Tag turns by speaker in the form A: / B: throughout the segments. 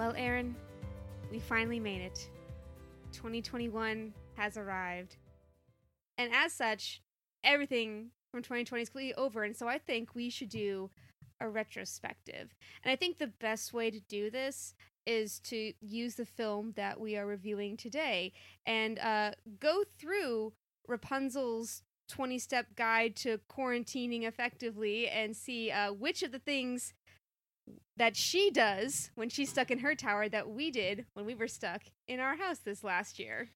A: Well, Aaron, we finally made it. 2021 has arrived. And as such, everything from 2020 is completely over. And so I think we should do a retrospective. And I think the best way to do this is to use the film that we are reviewing today and uh, go through Rapunzel's 20 step guide to quarantining effectively and see uh, which of the things that she does when she's stuck in her tower that we did when we were stuck in our house this last year.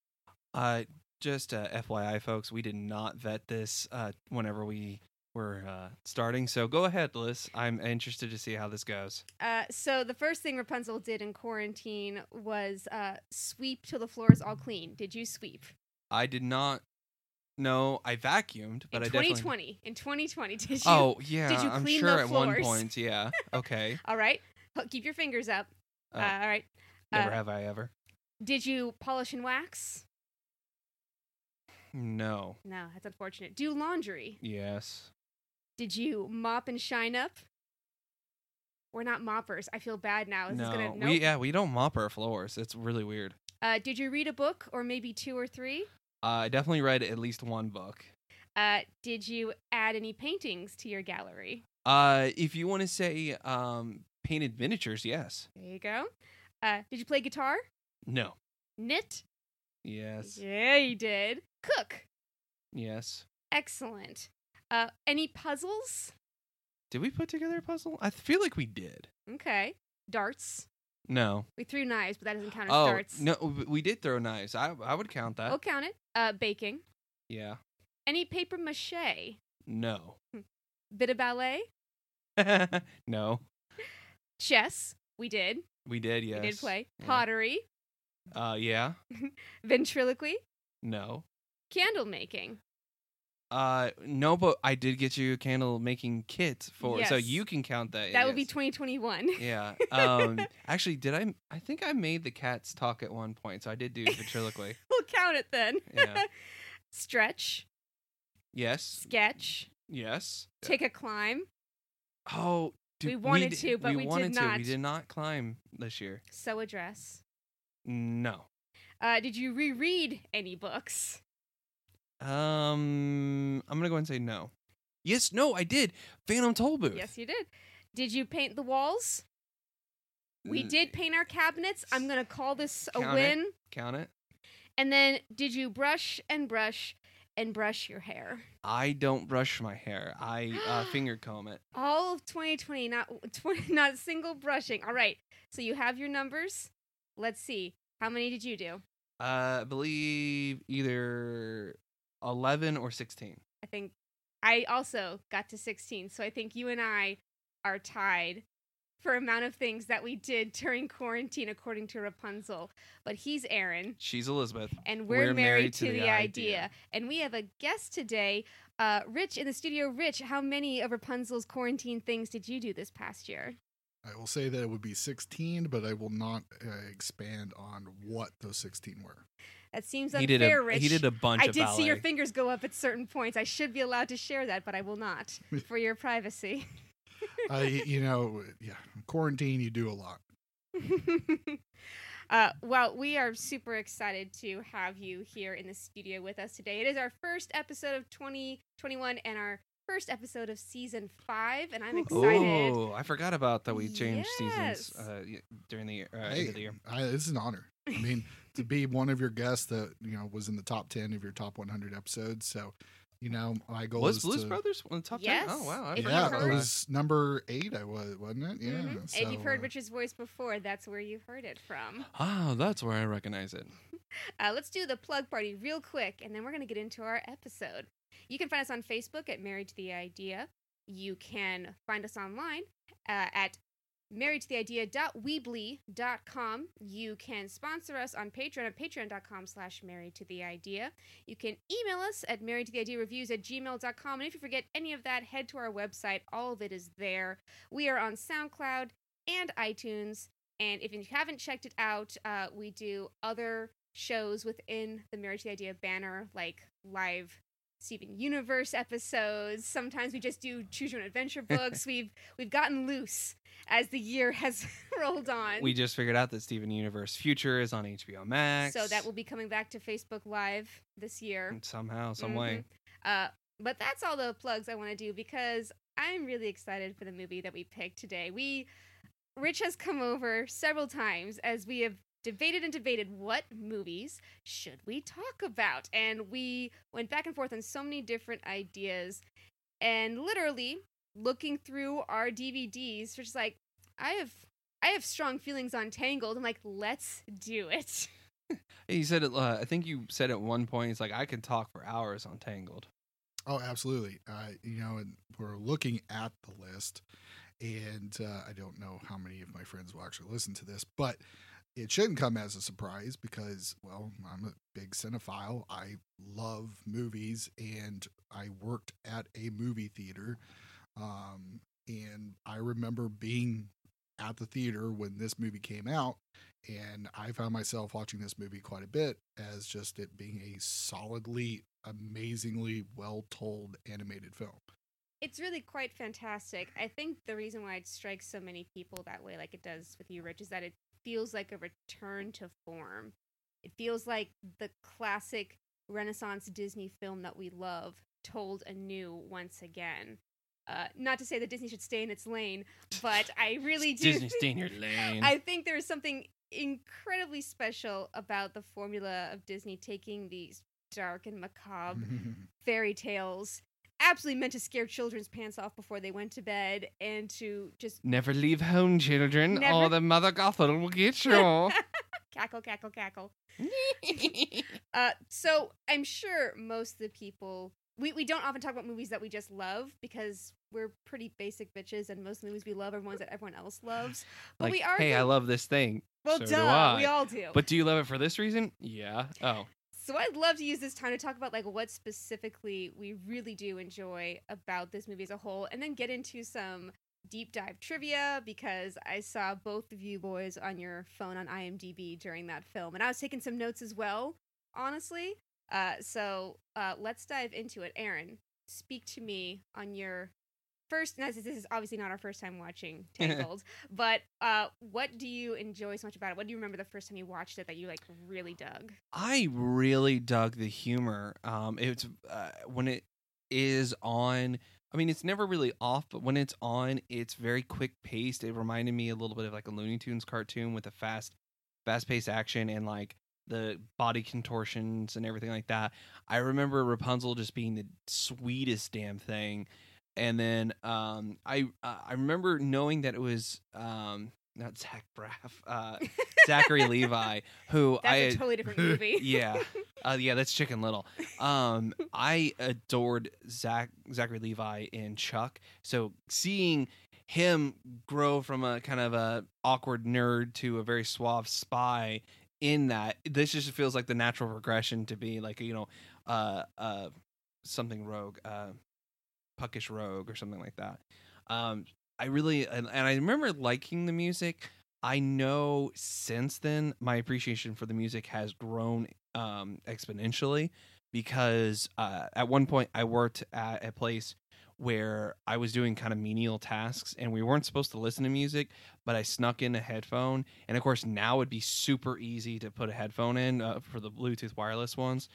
B: Uh, just uh, FYI, folks, we did not vet this uh, whenever we were uh, starting. So go ahead, Liz. I'm interested to see how this goes.
A: Uh, so the first thing Rapunzel did in quarantine was uh, sweep till the floor is all clean. Did you sweep?
B: I did not. No, I vacuumed, but
A: in
B: I
A: 2020.
B: definitely.
A: In 2020, did you?
B: Oh yeah,
A: did you
B: I'm
A: clean
B: sure
A: the
B: at one
A: floors?
B: point. Yeah. Okay.
A: All right. Keep your fingers up.
B: Uh,
A: Uh, all right.
B: never
A: uh,
B: have I ever.
A: Did you polish and wax?
B: No.
A: No, that's unfortunate. Do laundry?
B: Yes.
A: Did you mop and shine up? We're not moppers. I feel bad now. This
B: no.
A: is gonna.
B: We yeah we don't mop our floors. It's really weird.
A: Uh, did you read a book or maybe two or three?
B: Uh, I definitely read at least one book.
A: Uh, did you add any paintings to your gallery?
B: Uh, if you want to say um painted miniatures, yes.
A: There you go. Uh, did you play guitar?
B: No.
A: Knit?
B: Yes.
A: Yeah, you did. Cook?
B: Yes.
A: Excellent. Uh, any puzzles?
B: Did we put together a puzzle? I feel like we did.
A: Okay. Darts?
B: No.
A: We threw knives, but that doesn't count as
B: Oh
A: darts.
B: no, we did throw knives. I I would count that.
A: We'll count it. Uh, baking.
B: Yeah.
A: Any paper mache?
B: No.
A: Bit of ballet?
B: no.
A: Chess? We did.
B: We did. Yes.
A: We did play.
B: Yeah.
A: Pottery?
B: Uh, yeah.
A: Ventriloquy?
B: No.
A: Candle making?
B: Uh, no, but I did get you a candle making kit for, so you can count that.
A: That would be 2021.
B: Yeah. Um. actually, did I? I think I made the cats talk at one point, so I did do ventriloquy.
A: we'll count it then.
B: Yeah.
A: Stretch?
B: Yes.
A: Sketch?
B: Yes.
A: Take a climb?
B: Oh.
A: We
B: did-
A: wanted
B: d-
A: to, but we did
B: wanted to.
A: not.
B: We did not climb this year.
A: Sew a dress?
B: No.
A: Uh, did you reread any books?
B: Um. I'm gonna go and say no. Yes. No. I did. Phantom Tollbooth.
A: Yes, you did. Did you paint the walls? We
B: Mm,
A: did paint our cabinets. I'm going to call this a
B: Count it.
A: win.
B: Count it.
A: And then did you brush and brush and brush your hair?
B: I don't brush my hair. I uh, finger comb it.
A: All of 2020, not 20, not a single brushing. All right. So you have your numbers. Let's see. How many did you do?
B: Uh, I believe either eleven or sixteen.
A: I think I also got to 16. So I think you and I are tied for amount of things that we did during quarantine according to Rapunzel. But he's Aaron
B: She's Elizabeth.
A: and we're, married, to, the, idea. And we have a guest today, uh, Rich in the studio. Rich, how many of Rapunzel's quarantine things did you do this past year?
C: I will say that it would be 16, but I will not uh, expand on what those 16 were.
A: That seems
B: He
A: unfair,
B: did a
A: Rich.
B: he did a bunch
A: I
B: of
A: did see your fingers go up at certain points. I should be allowed to share that, but I will not for your privacy.
C: I, you know, yeah, quarantine, you do a lot.
A: uh, well, we are super excited to have you here in the studio with us today. It is our first episode of 2021 and our first episode of season five, and I'm excited.
B: Oh, I forgot about that. We changed
A: Yes.
B: seasons uh, during the year, uh,
C: Hey,
B: end of the year.
C: I, this is an honor. I mean, to be one of your guests that you know was in the top 10 of your top 100 episodes. So, you know, my goal
B: Was Blues
C: to,
B: Brothers on the top
A: Yes.
B: ten? Oh wow! I
A: If you
B: forgot
C: Yeah,
B: about
C: it was number eight. I was, wasn't it? Yeah.
A: Mhm.
C: So,
A: if you've heard
C: uh,
A: Rich's voice before, that's where you've heard it from.
B: Ah, that's where I recognize it.
A: Uh, let's do the plug party real quick, and then we're going to get into our episode. You can find us on Facebook at Married to the Idea. You can find us online uh, at married to the idea.weebly.com. You can sponsor us on Patreon at patreon.com slash married to the idea. You can email us at married to the idea reviews at gmail.com. And if you forget any of that, head to our website. All of it is there. We are on SoundCloud and iTunes. And if you haven't checked it out, uh, we do other shows within the Marriage to the Idea banner, like live Steven Universe episodes. Sometimes we just do choose your own adventure books. we've we've gotten loose as the year has rolled on.
B: We just figured out that Steven Universe Future is on HBO Max.
A: so that will be coming back to Facebook Live this year.
B: somehow, some way.
A: Uh, but that's all the plugs I want to do because I'm really excited for the movie that we picked today. We Rich has come over several times as we have debated and debated what movies should we talk about and we went back and forth on so many different ideas and literally looking through our DVDs just like I have I have strong feelings on Tangled. I'm like, let's do it.
B: He said it. Uh, I think you said at one point, it's like I could talk for hours on Tangled.
C: Oh, absolutely. Uh, you know, and we're looking at the list, and uh, I don't know how many of my friends will actually listen to this, but it shouldn't come as a surprise because, well, I'm a big cinephile. I love movies, and I worked at a movie theater. Um, and I remember being at the theater when this movie came out, and I found myself watching this movie quite a bit as just it being a solidly, amazingly well told animated film.
A: It's really quite fantastic. I think the reason why it strikes so many people that way, like it does with you, Rich, is that it feels like a return to form. It feels like the classic Renaissance Disney film that we love told anew once again. Uh, not to say that Disney should stay in its lane, but I really do.
B: Disney, stay in your lane.
A: I think there's something incredibly special about the formula of Disney taking these dark and macabre fairy tales, absolutely meant to scare children's pants off before they went to bed, and to just
B: Never leave home, children,
A: Never-
B: or the mother Gothel will get you.
A: cackle, cackle, cackle. Uh, so I'm sure most of the people we, we don't often talk about movies that we just love because we're pretty basic bitches, and most movies we love are ones that everyone else loves. But
B: like,
A: we are
B: hey, I love this thing.
A: well,
B: so
A: duh, we all do.
B: But do you love it for this reason? Yeah. Oh,
A: So I'd love to use this time to talk about like what specifically we really do enjoy about this movie as a whole, and then get into some deep dive trivia because I saw both of you boys on your phone on IMDb during that film, and I was taking some notes as well, honestly. Uh, so uh, let's dive into it. Aaron, speak to me on your first. This is obviously not our first time watching Tangled, but uh, what do you enjoy so much about it? What do you remember the first time you watched it that you like really dug?
B: I really dug the humor. Um, it's uh, when it is on. I mean, it's never really off, but when it's on, it's very quick paced. It reminded me a little bit of like a Looney Tunes cartoon with a fast, fast paced action and like the body contortions and everything like that. I remember Rapunzel just being the sweetest damn thing, and then um, I uh, I remember knowing that it was um, not Zach Braff, uh, Zachary Levi, who
A: That's
B: I
A: a totally different movie.
B: yeah, uh, yeah, that's Chicken Little. Um, I adored Zach Zachary Levi in Chuck. So seeing him grow from a kind of a awkward nerd to a very suave spy in that, this just feels like the natural progression to be like you know, uh, uh, something rogue, uh, puckish rogue or something like that. Um, I really and, and I remember liking the music. I know since then my appreciation for the music has grown um, exponentially because uh, at one point I worked at a place where I was doing kind of menial tasks and we weren't supposed to listen to music, but I snuck in a headphone. And of course, now it'd be super easy to put a headphone in uh, for the Bluetooth wireless ones.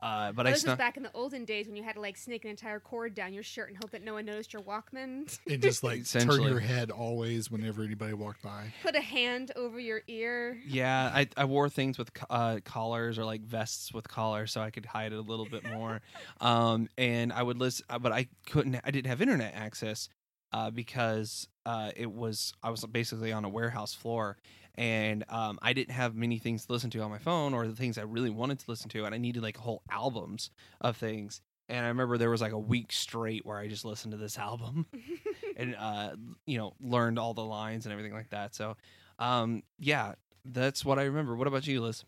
B: Uh, but
A: Well,
B: I
A: this was back in the olden days when you had to like snake an entire cord down your shirt and hope that no one noticed your Walkman.
C: and just like turn your head always whenever anybody walked by.
A: Put a hand over your ear.
B: Yeah, I, I wore things with uh, collars or like vests with collars so I could hide it a little bit more. um, and I would listen, uh, but I couldn't. I didn't have internet access uh, because uh, it was I was basically on a warehouse floor, and um, I didn't have many things to listen to on my phone or the things I really wanted to listen to, and I needed like whole albums of things. And I remember there was like a week straight where I just listened to this album and uh, you know learned all the lines and everything like that. So um, yeah, that's what I remember. What about you, Liz?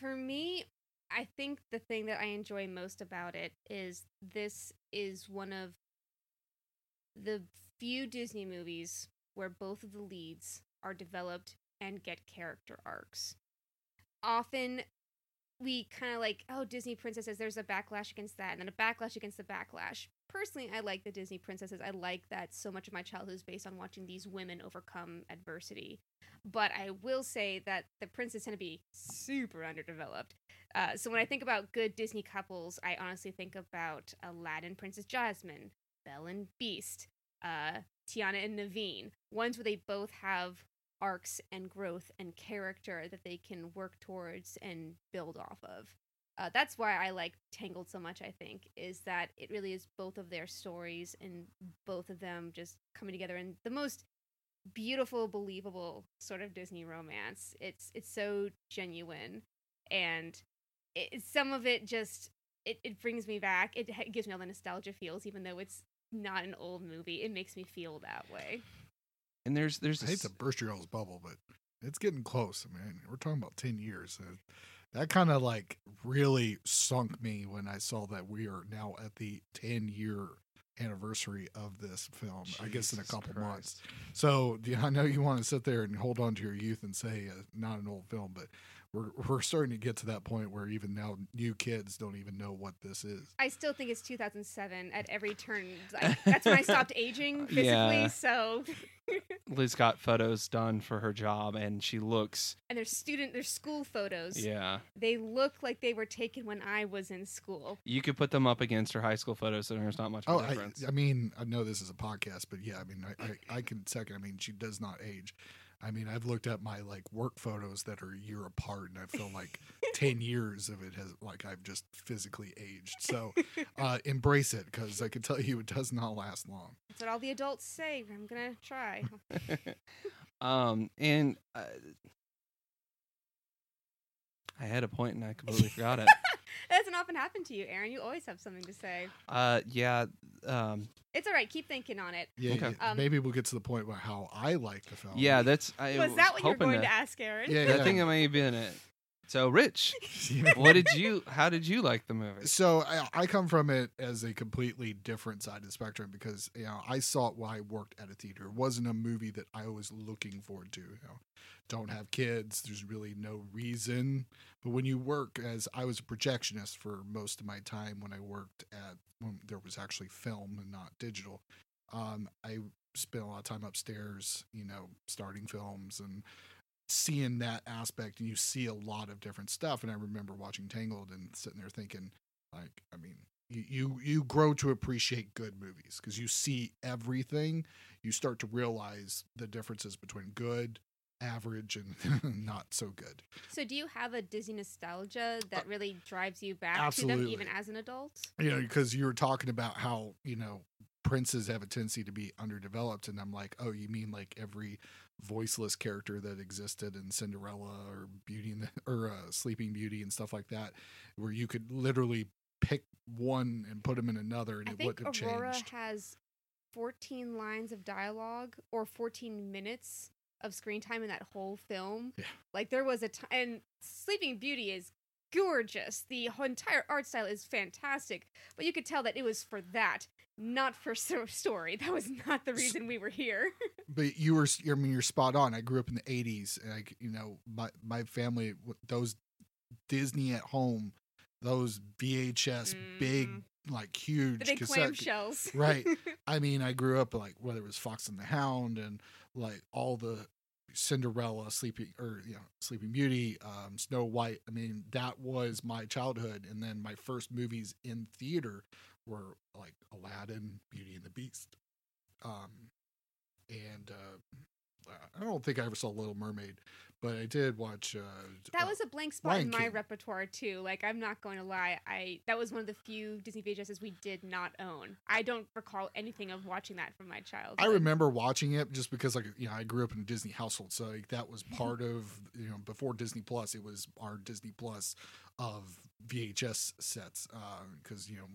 A: For me, I think the thing that I enjoy most about it is this is one of the few Disney movies where both of the leads are developed and get character arcs. Often we kind of like, oh, Disney princesses, there's a backlash against that, and then a backlash against the backlash. Personally, I like the Disney princesses. I like that so much of my childhood is based on watching these women overcome adversity. But I will say that the princes tend to be super underdeveloped. Uh, so when I think about good Disney couples, I honestly think about Aladdin, Princess Jasmine, Belle and Beast, uh, Tiana and Naveen. Ones where they both have arcs and growth and character that they can work towards and build off of. Uh, that's why I like Tangled so much. I think is that it really is both of their stories and both of them just coming together in the most beautiful, believable sort of Disney romance. It's it's so genuine, and it, some of it just it, it brings me back. It, it gives me all the nostalgia feels, even though it's not an old movie. It makes me feel that way.
B: And there's there's
C: I hate to burst your all's bubble, but it's getting close. I mean, we're talking about ten years. That kind of like really sunk me when I saw that we are now at the ten year anniversary of this film. I guess in a couple
B: Christ.
C: months. So yeah, I know you want to sit there and hold on to your youth and say uh, not an old film, but we're we're starting to get to that point where even now new kids don't even know what this is.
A: I still think it's 2007 at every turn. Like, that's when I stopped aging physically.
B: Yeah.
A: So,
B: Liz got photos done for her job, and she looks
A: and there's student, there's school photos.
B: yeah.
A: They look like they were taken when I was in school.
B: You could put them up against her high school photos, and there's not much of
C: Oh,
B: a
C: I,
B: difference.
C: I mean, I know this is a podcast, but yeah, I mean, I, I, I can second. I mean, she does not age. I mean, I've looked at my like work photos that are a year apart, and I feel like ten years of it has like I've just physically aged. So uh, embrace it because I can tell you it does not last long.
A: That's what all the adults say. I'm gonna try.
B: um, and uh, I had a point, and I completely forgot it.
A: that doesn't often happen to you, Aaron. You always have something to say.
B: Uh, yeah. Um,
A: It's all right. Keep thinking on it.
C: Yeah,
B: Okay.
C: yeah,
A: Um,
C: maybe we'll get to the point where how I like the film.
B: yeah. That's. I
A: was that what you were
B: hoping
A: going to
B: to-
A: ask, Aaron?
C: yeah,
B: I
C: yeah.
B: think it may have been it. So, Rich, what did you? How did you like the movie?
C: So I, I come from it as a completely different side of the spectrum because you know I saw it while I worked at a theater. It wasn't a movie that I was looking forward to. You know, don't have kids. There's really no reason. But when you work as I was a projectionist for most of my time when I worked at when there was actually film and not digital. Um, I spent a lot of time upstairs. You know, starting films and seeing that aspect and you see a lot of different stuff and i remember watching tangled and sitting there thinking like i mean you you, you grow to appreciate good movies because you see everything you start to realize the differences between good average and not so good
A: So, do you have a Disney nostalgia that
C: Uh,
A: really drives you back to them, even as an adult?
C: you know because you were talking about how you know princes have a tendency to be underdeveloped and i'm like oh you mean like every voiceless character that existed in cinderella or beauty and the, or uh, sleeping beauty and stuff like that where you could literally pick one and put them in another and
A: I
C: it wouldn't have
A: Aurora
C: changed
A: has 14 lines of dialogue or 14 minutes of screen time in that whole film.
C: Yeah.
A: Like there was a time, and Sleeping Beauty is gorgeous. The whole entire art style is fantastic, but you could tell that it was for that, not for so- story. That was not the reason we were here.
C: but you were i mean you're spot on i grew up in the 80s and like you know my my family those disney at home those vhs big
A: Mhm.
C: like huge
A: the big
C: cassette
A: clamshells.
C: Right. I mean, I grew up like whether it was Fox and the Hound and like all the Cinderella, Sleeping or you know Sleeping Beauty, um, Snow White. I mean, that was my childhood, and then my first movies in theater were like Aladdin, Beauty and the Beast, um, and uh, I don't think I ever saw Little Mermaid, but I did watch. Uh,
A: That
C: uh,
A: was a blank spot
C: Lion
A: in my
C: King.
A: repertoire too. Like I'm not going to lie, I that was one of the few Disney VHSs we did not own. I don't recall anything of watching that from my childhood.
C: I remember watching it just because, like, you know, I grew up in a Disney household, so like, that was part of you know before Disney Plus. It was our Disney Plus of VHS sets because you know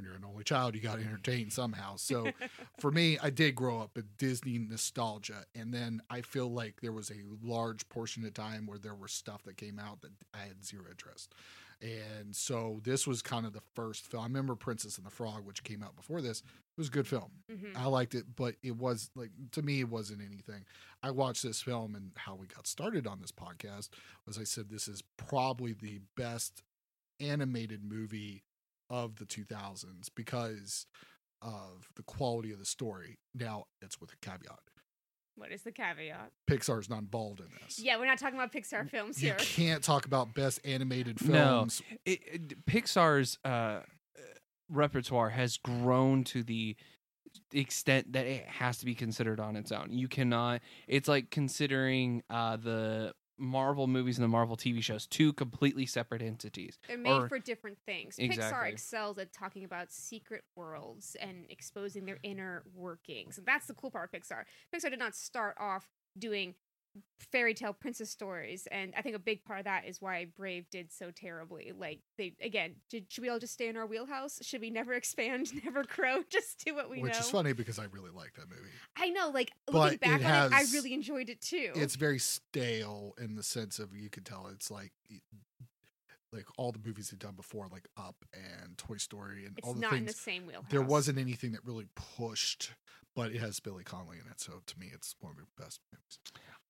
C: when you're an only child, you got to entertain somehow. So for me, I did grow up with Disney nostalgia, and then I feel like there was a large portion of time where there was stuff that came out that I had zero interest. And so this was kind of the first film. I remember Princess and the Frog, which came out before this. It was a good film.
A: Mhm.
C: I liked it, but it was like to me, it wasn't anything. I watched this film, and how we got started on this podcast was I said this is probably the best animated movie of the 2000s because of the quality of the story. Now, it's with a caveat.
A: What is the caveat?
C: Pixar's not involved in this.
A: Yeah, we're not talking about Pixar films here.
C: You can't talk about best animated
B: No.
C: films.
B: it, it- Pixar's uh, repertoire has grown to the extent that it has to be considered on its own. You cannot. It's like considering uh, the Marvel movies and the Marvel TV shows two completely separate entities.
A: They're made
B: or-
A: for different things. Pixar excels at talking about secret worlds and exposing their inner workings. And that's the cool part of Pixar. Pixar did not start off doing fairy tale princess stories and i think a big part of that is why brave did so terribly like they again did, should we all just stay in our wheelhouse should we never expand never grow just do what we
C: which
A: know
C: is funny because I really like that movie.
A: i know like
C: But
A: looking
C: it
A: back on it i really enjoyed it too
C: It's very stale in the sense of you could tell it's like like all the movies they've done before, like Up and Toy Story and
A: It's
C: all the
A: not in the
C: things.
A: same wheelhouse
C: There wasn't anything that really pushed, but it has Billy Connolly in it, so to me, it's one of the best movies.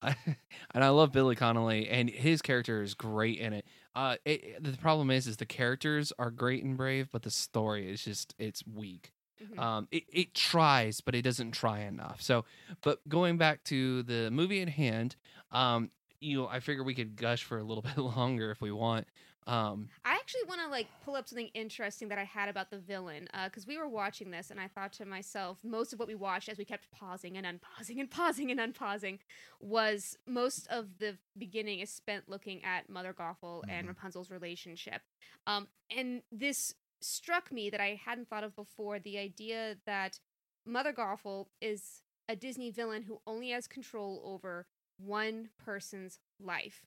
B: and I love Billy Connolly, and his character is great in it. Uh, it, the problem is, is the characters are great and Brave, but the story is just it's weak.
A: Mhm.
B: Um, it, it tries, but it doesn't try enough. So, but going back to the movie at hand, um, you know, I figure we could gush for a little bit longer if we want. Um,
A: I actually want to like pull up something interesting that I had about the villain because we were watching this and I thought to myself, most of what we watched as we kept pausing and unpausing and pausing and unpausing was most of the beginning is spent looking at Mother Gothel and
C: Mhm.
A: Rapunzel's relationship, um, and this struck me that I hadn't thought of before the idea that Mother Gothel is a Disney villain who only has control over one person's life.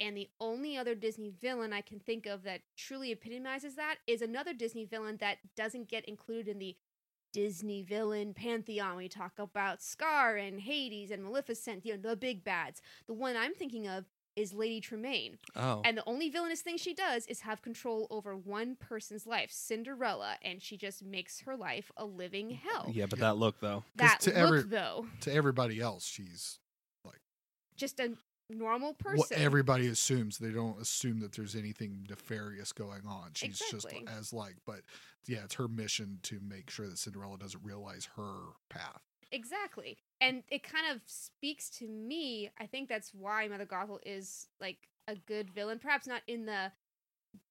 A: And the only other Disney villain I can think of that truly epitomizes that is another Disney villain that doesn't get included in the Disney villain pantheon. We talk about Scar and Hades and Maleficent, you know, the big bads. The one I'm thinking of is Lady Tremaine.
B: oh,
A: And the only villainous thing she does is have control over one person's life, Cinderella, and she just makes her life a living hell.
B: yeah, but that look though.
A: That
C: to
A: look,
C: every-
A: though,
C: To everybody else, she's
A: just a normal person.
C: what everybody assumes. They don't assume that there's anything nefarious going on. She's
A: Exactly.
C: just as like, but yeah, it's her mission to make sure that Cinderella doesn't realize her path.
A: Exactly. And it kind of speaks to me. I think that's why Mother Gothel is like a good villain. Perhaps not in the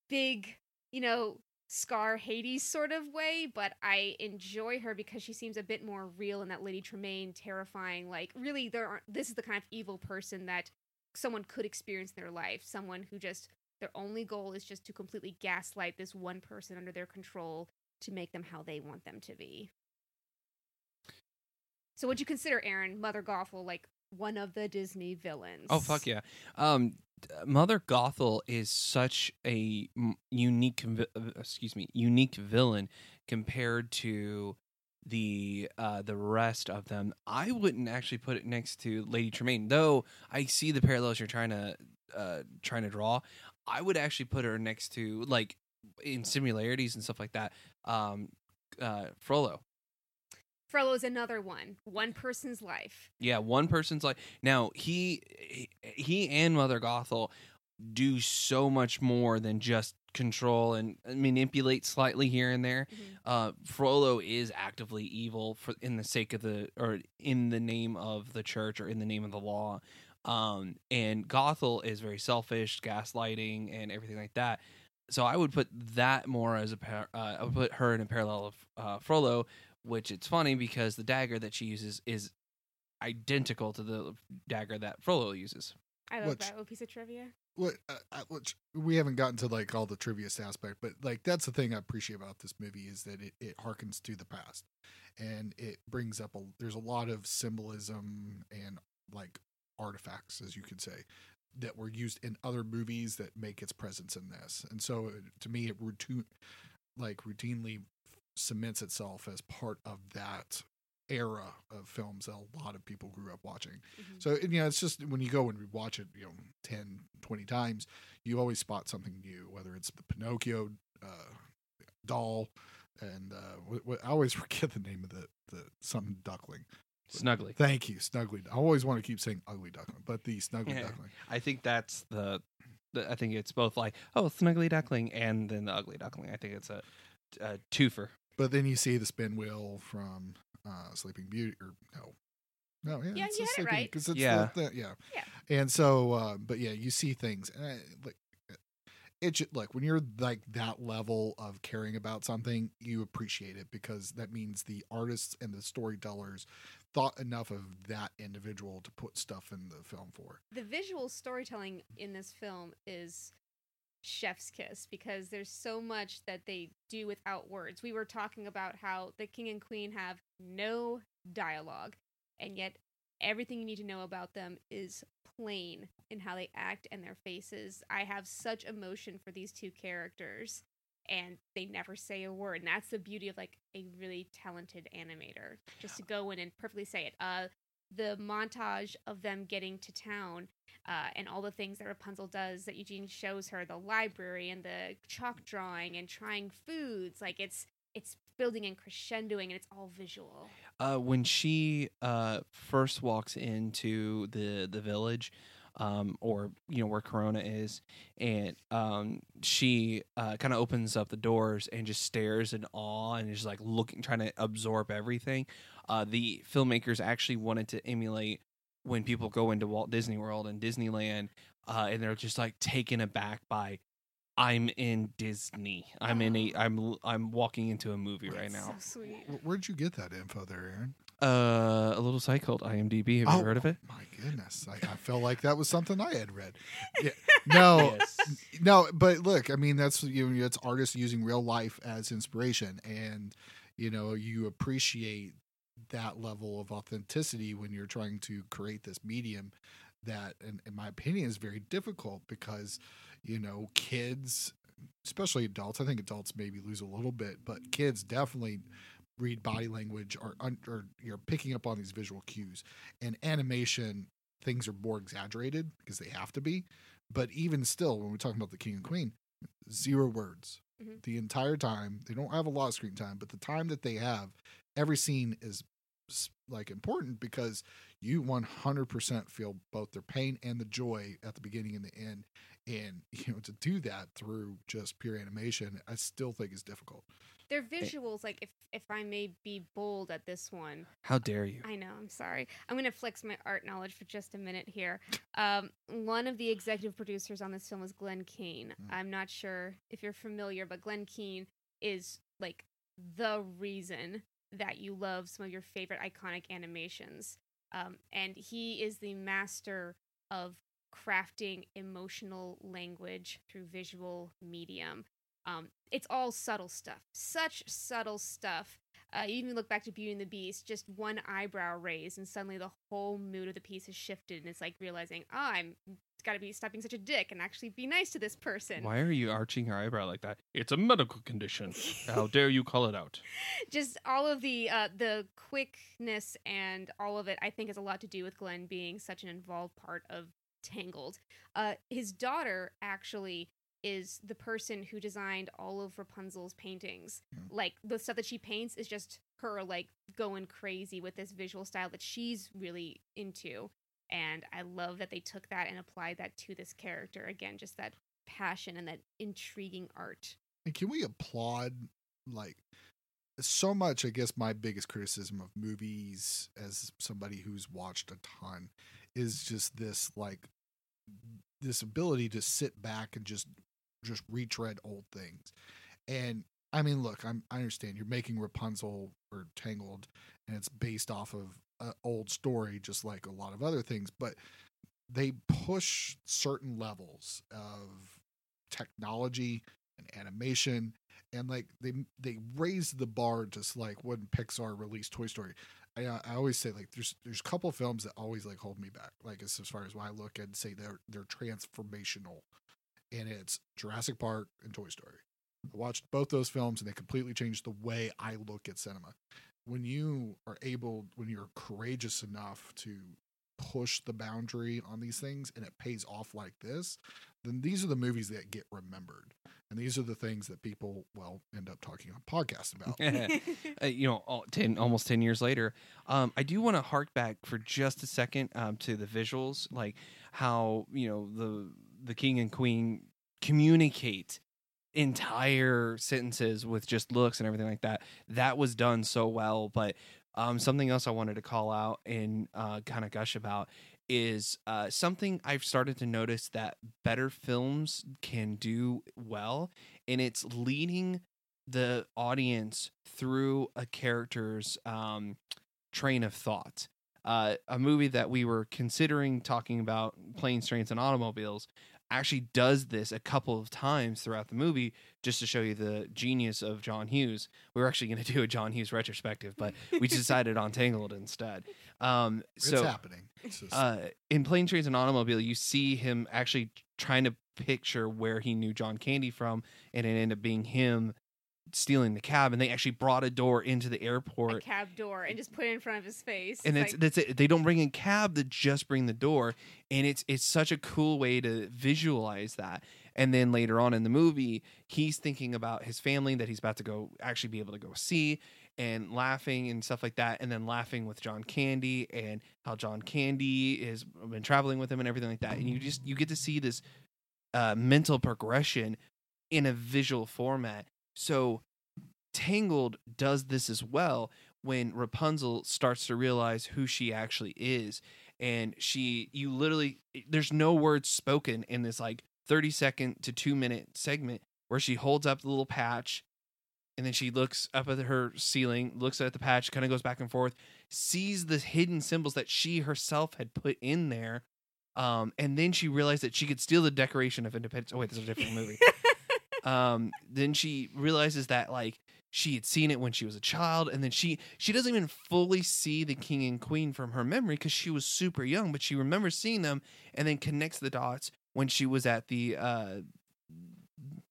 A: big, you know, Scar Hades sort of way, but I enjoy her because she seems a bit more real in that Lady Tremaine terrifying. Like, really, there aren't. this is the kind of evil person that someone could experience in their life. Someone who just their only goal is just to completely gaslight this one person under their control to make them how they want them to be. So would you consider Aaron Mother Gothel like one of the Disney villains?
B: Oh fuck yeah. Um, Mother Gothel is such a unique, uh, excuse me, unique villain compared to the uh the rest of them. I wouldn't actually put it next to Lady Tremaine, though. I see the parallels you're trying to uh trying to draw. I would actually put her next to like in similarities and stuff like that. Um, uh, Frollo.
A: Frollo is another one. One person's life.
B: Yeah, one person's life. now he he- and Mother Gothel do so much more than just control and manipulate slightly here and there. Uh Frollo is actively evil for in the sake of the or in the name of the church or in the name of the law. Um and Gothel is very selfish, gaslighting and everything like that. So I would put that more as a par- uh, I would put her in a parallel of uh, Frollo, which it's funny because the dagger that she uses is identical to the dagger that Frollo uses.
A: I love
C: Which-
A: that little piece of trivia.
C: what uh, uh, which we haven't gotten to like all the trivia aspect but like that's the thing i appreciate about this movie is that it, it harkens to the past and it brings up a there's a lot of symbolism and like artifacts as you could say that were used in other movies that make its presence in this and so uh, to me it routine like routinely cements itself as part of that era of films that a lot of people grew up watching.
A: Mhm.
C: So, you know, it's just when you go and watch it, you know, 10, 20 times, you always spot something new, whether it's the Pinocchio uh, doll and uh, what, what, I always forget the name of the, the some duckling.
B: Snuggly.
C: Thank you, Snuggly. I always want to keep saying ugly duckling, but the Snuggly
B: Yeah.
C: duckling.
B: I think that's the, the. I think it's both like oh snuggly duckling and then the ugly duckling. I think it's a, a twofer.
C: But then you see the spin wheel from uh, Sleeping Beauty, or no, no, yeah,
A: Yeah,
C: it's
A: you
C: a
A: had it
C: Sleeping
A: right.
C: because it's
B: Yeah.
C: the, the- yeah,
A: Yeah.
C: And so, uh, but yeah, you see things, and I, like it. ju- Like when you're like that level of caring about something, you appreciate it because that means the artists and the storytellers thought enough of that individual to put stuff in the film for.
A: the visual storytelling in this film is chef's kiss because there's so much that they do without words. We were talking about how the king and queen have no dialogue, and yet everything you need to know about them is plain in how they act and their faces. I have such emotion for these two characters. And they never say a word, and that's the beauty of like a really talented animator. Just to go in and perfectly say it. Uh, the montage of them getting to town uh, and all the things that Rapunzel does that Eugene shows her the library and the chalk drawing and trying foods like it's it's building and crescendoing and it's all visual
B: Uh, when she uh first walks into the the village, um, or you know where Corona is, and um, she uh kind of opens up the doors and just stares in awe and is like looking, trying to absorb everything. Uh, the filmmakers actually wanted to emulate when people go into Walt Disney World and Disneyland, uh, and they're just like taken aback by. I'm in Disney. I'm in a. I'm. I'm walking into a movie right now.
A: so sweet
C: Where'd you get that info there, Aaron?
B: Uh, a little site called IMDb. Have you
C: Oh,
B: heard of it?
C: My goodness, I, I felt like that was something I had read. Yeah. No, no, but look, I mean, that's you know, it's artists using real life as inspiration, and you know, you appreciate that level of authenticity when you're trying to create this medium that, in, in my opinion, is very difficult because you know, kids, especially adults. I think adults maybe lose a little bit, but kids definitely read body language or, or you're picking up on these visual cues and animation things are more exaggerated because they have to be but even still when we're talking about the king and queen zero words
A: Mhm.
C: the entire time they don't have a lot of screen time but the time that they have every scene is like important because you 100% feel both their pain and the joy at the beginning and the end and you know to do that through just pure animation i still think is difficult
A: their visuals like if if i may be bold at this one
B: How dare you?
A: I know. I'm sorry. I'm going to flex my art knowledge for just a minute here. Um, one of the executive producers on this film is Glenn Keane.
C: Mm.
A: I'm not sure if you're familiar, but Glenn Keane is like the reason that you love some of your favorite iconic animations. Um, and he is the master of crafting emotional language through visual medium. Um, it's all subtle stuff, such subtle stuff. Uh, you even look back to Beauty and the Beast, just one eyebrow raised, and suddenly the whole mood of the piece has shifted, and it's like realizing, oh, I'm got to be stop being such a dick and actually be nice to this person.
B: Why are you arching your eyebrow like that? It's a medical condition. How dare you call it out?
A: just all of the uh, the quickness and all of it, I think, has a lot to do with Glenn being such an involved part of Tangled. Uh, his daughter actually is the person who designed all of Rapunzel's paintings.
C: Hmm.
A: Like the stuff that she paints is just her like going crazy with this visual style that she's really into. And I love that they took that and applied that to this character. Again, just that passion and that intriguing art.
C: And can we applaud like so much? I guess my biggest criticism of movies as somebody who's watched a ton is just this like this ability to sit back and just just retread old things. And I mean, look, I'm I understand you're making Rapunzel or Tangled, and it's based off of an old story, just like a lot of other things, but they push certain levels of technology and animation and like they they raised the bar just like when Pixar released Toy Story. I, uh, I always say like there's there's a couple films that always like hold me back like as, as far as why I look and say they're they're transformational, and it's Jurassic Park and Toy Story. I watched both those films and they completely changed the way I look at cinema. When you are able, when you're courageous enough to push the boundary on these things and it pays off like this, then these are the movies that get remembered. And these are the things that people, well, end up talking on podcasts about.
B: uh, you know, all, 10, almost 10 years later. Um, I do want to hark back for just a second um, to the visuals, like how, you know, the the king and queen communicate entire sentences with just looks and everything like that. That was done so well. But um, something else I wanted to call out and uh, kind of gush about is uh, something I've started to notice that better films can do well, and it's leading the audience through a character's um, train of thought. Uh, a movie that we were considering talking about, Planes, Trains, and Automobiles, actually does this a couple of times throughout the movie just to show you the genius of John Hughes. We were actually going to do a John Hughes retrospective, but we decided on Tangled instead. Um,
C: It's
B: so
C: happening. It's just,
B: uh, in Plane, Trains, and Automobile, you see him actually trying to picture where he knew John Candy from, and it ended up being him stealing the cab. And they actually brought a door into the
A: a
B: airport.
A: cab door and just put it in front of his face.
B: And it's
A: like,
B: that's it. They don't bring in cab; they just bring the door, and it's it's such a cool way to visualize that. And then later on in the movie, he's thinking about his family that he's about to go actually be able to go see, and laughing and stuff like that, and then laughing with John Candy and how John Candy has been traveling with him and everything like that. And you just you get to see this uh, mental progression in a visual format. So Tangled does this as well when Rapunzel starts to realize who she actually is. And she, you literally, there's no words spoken in this like 30 second to two minute segment where she holds up the little patch and then she looks up at her ceiling, looks at the patch, kind of goes back and forth, sees the hidden symbols that she herself had put in there. Um, and then she realized that she could steal the Declaration of Independence. Oh, wait, this is a different movie um then she realizes that like she had seen it when she was a child and then she she doesn't even fully see the king and queen from her memory because she was super young but she remembers seeing them and then connects the dots when she was at the uh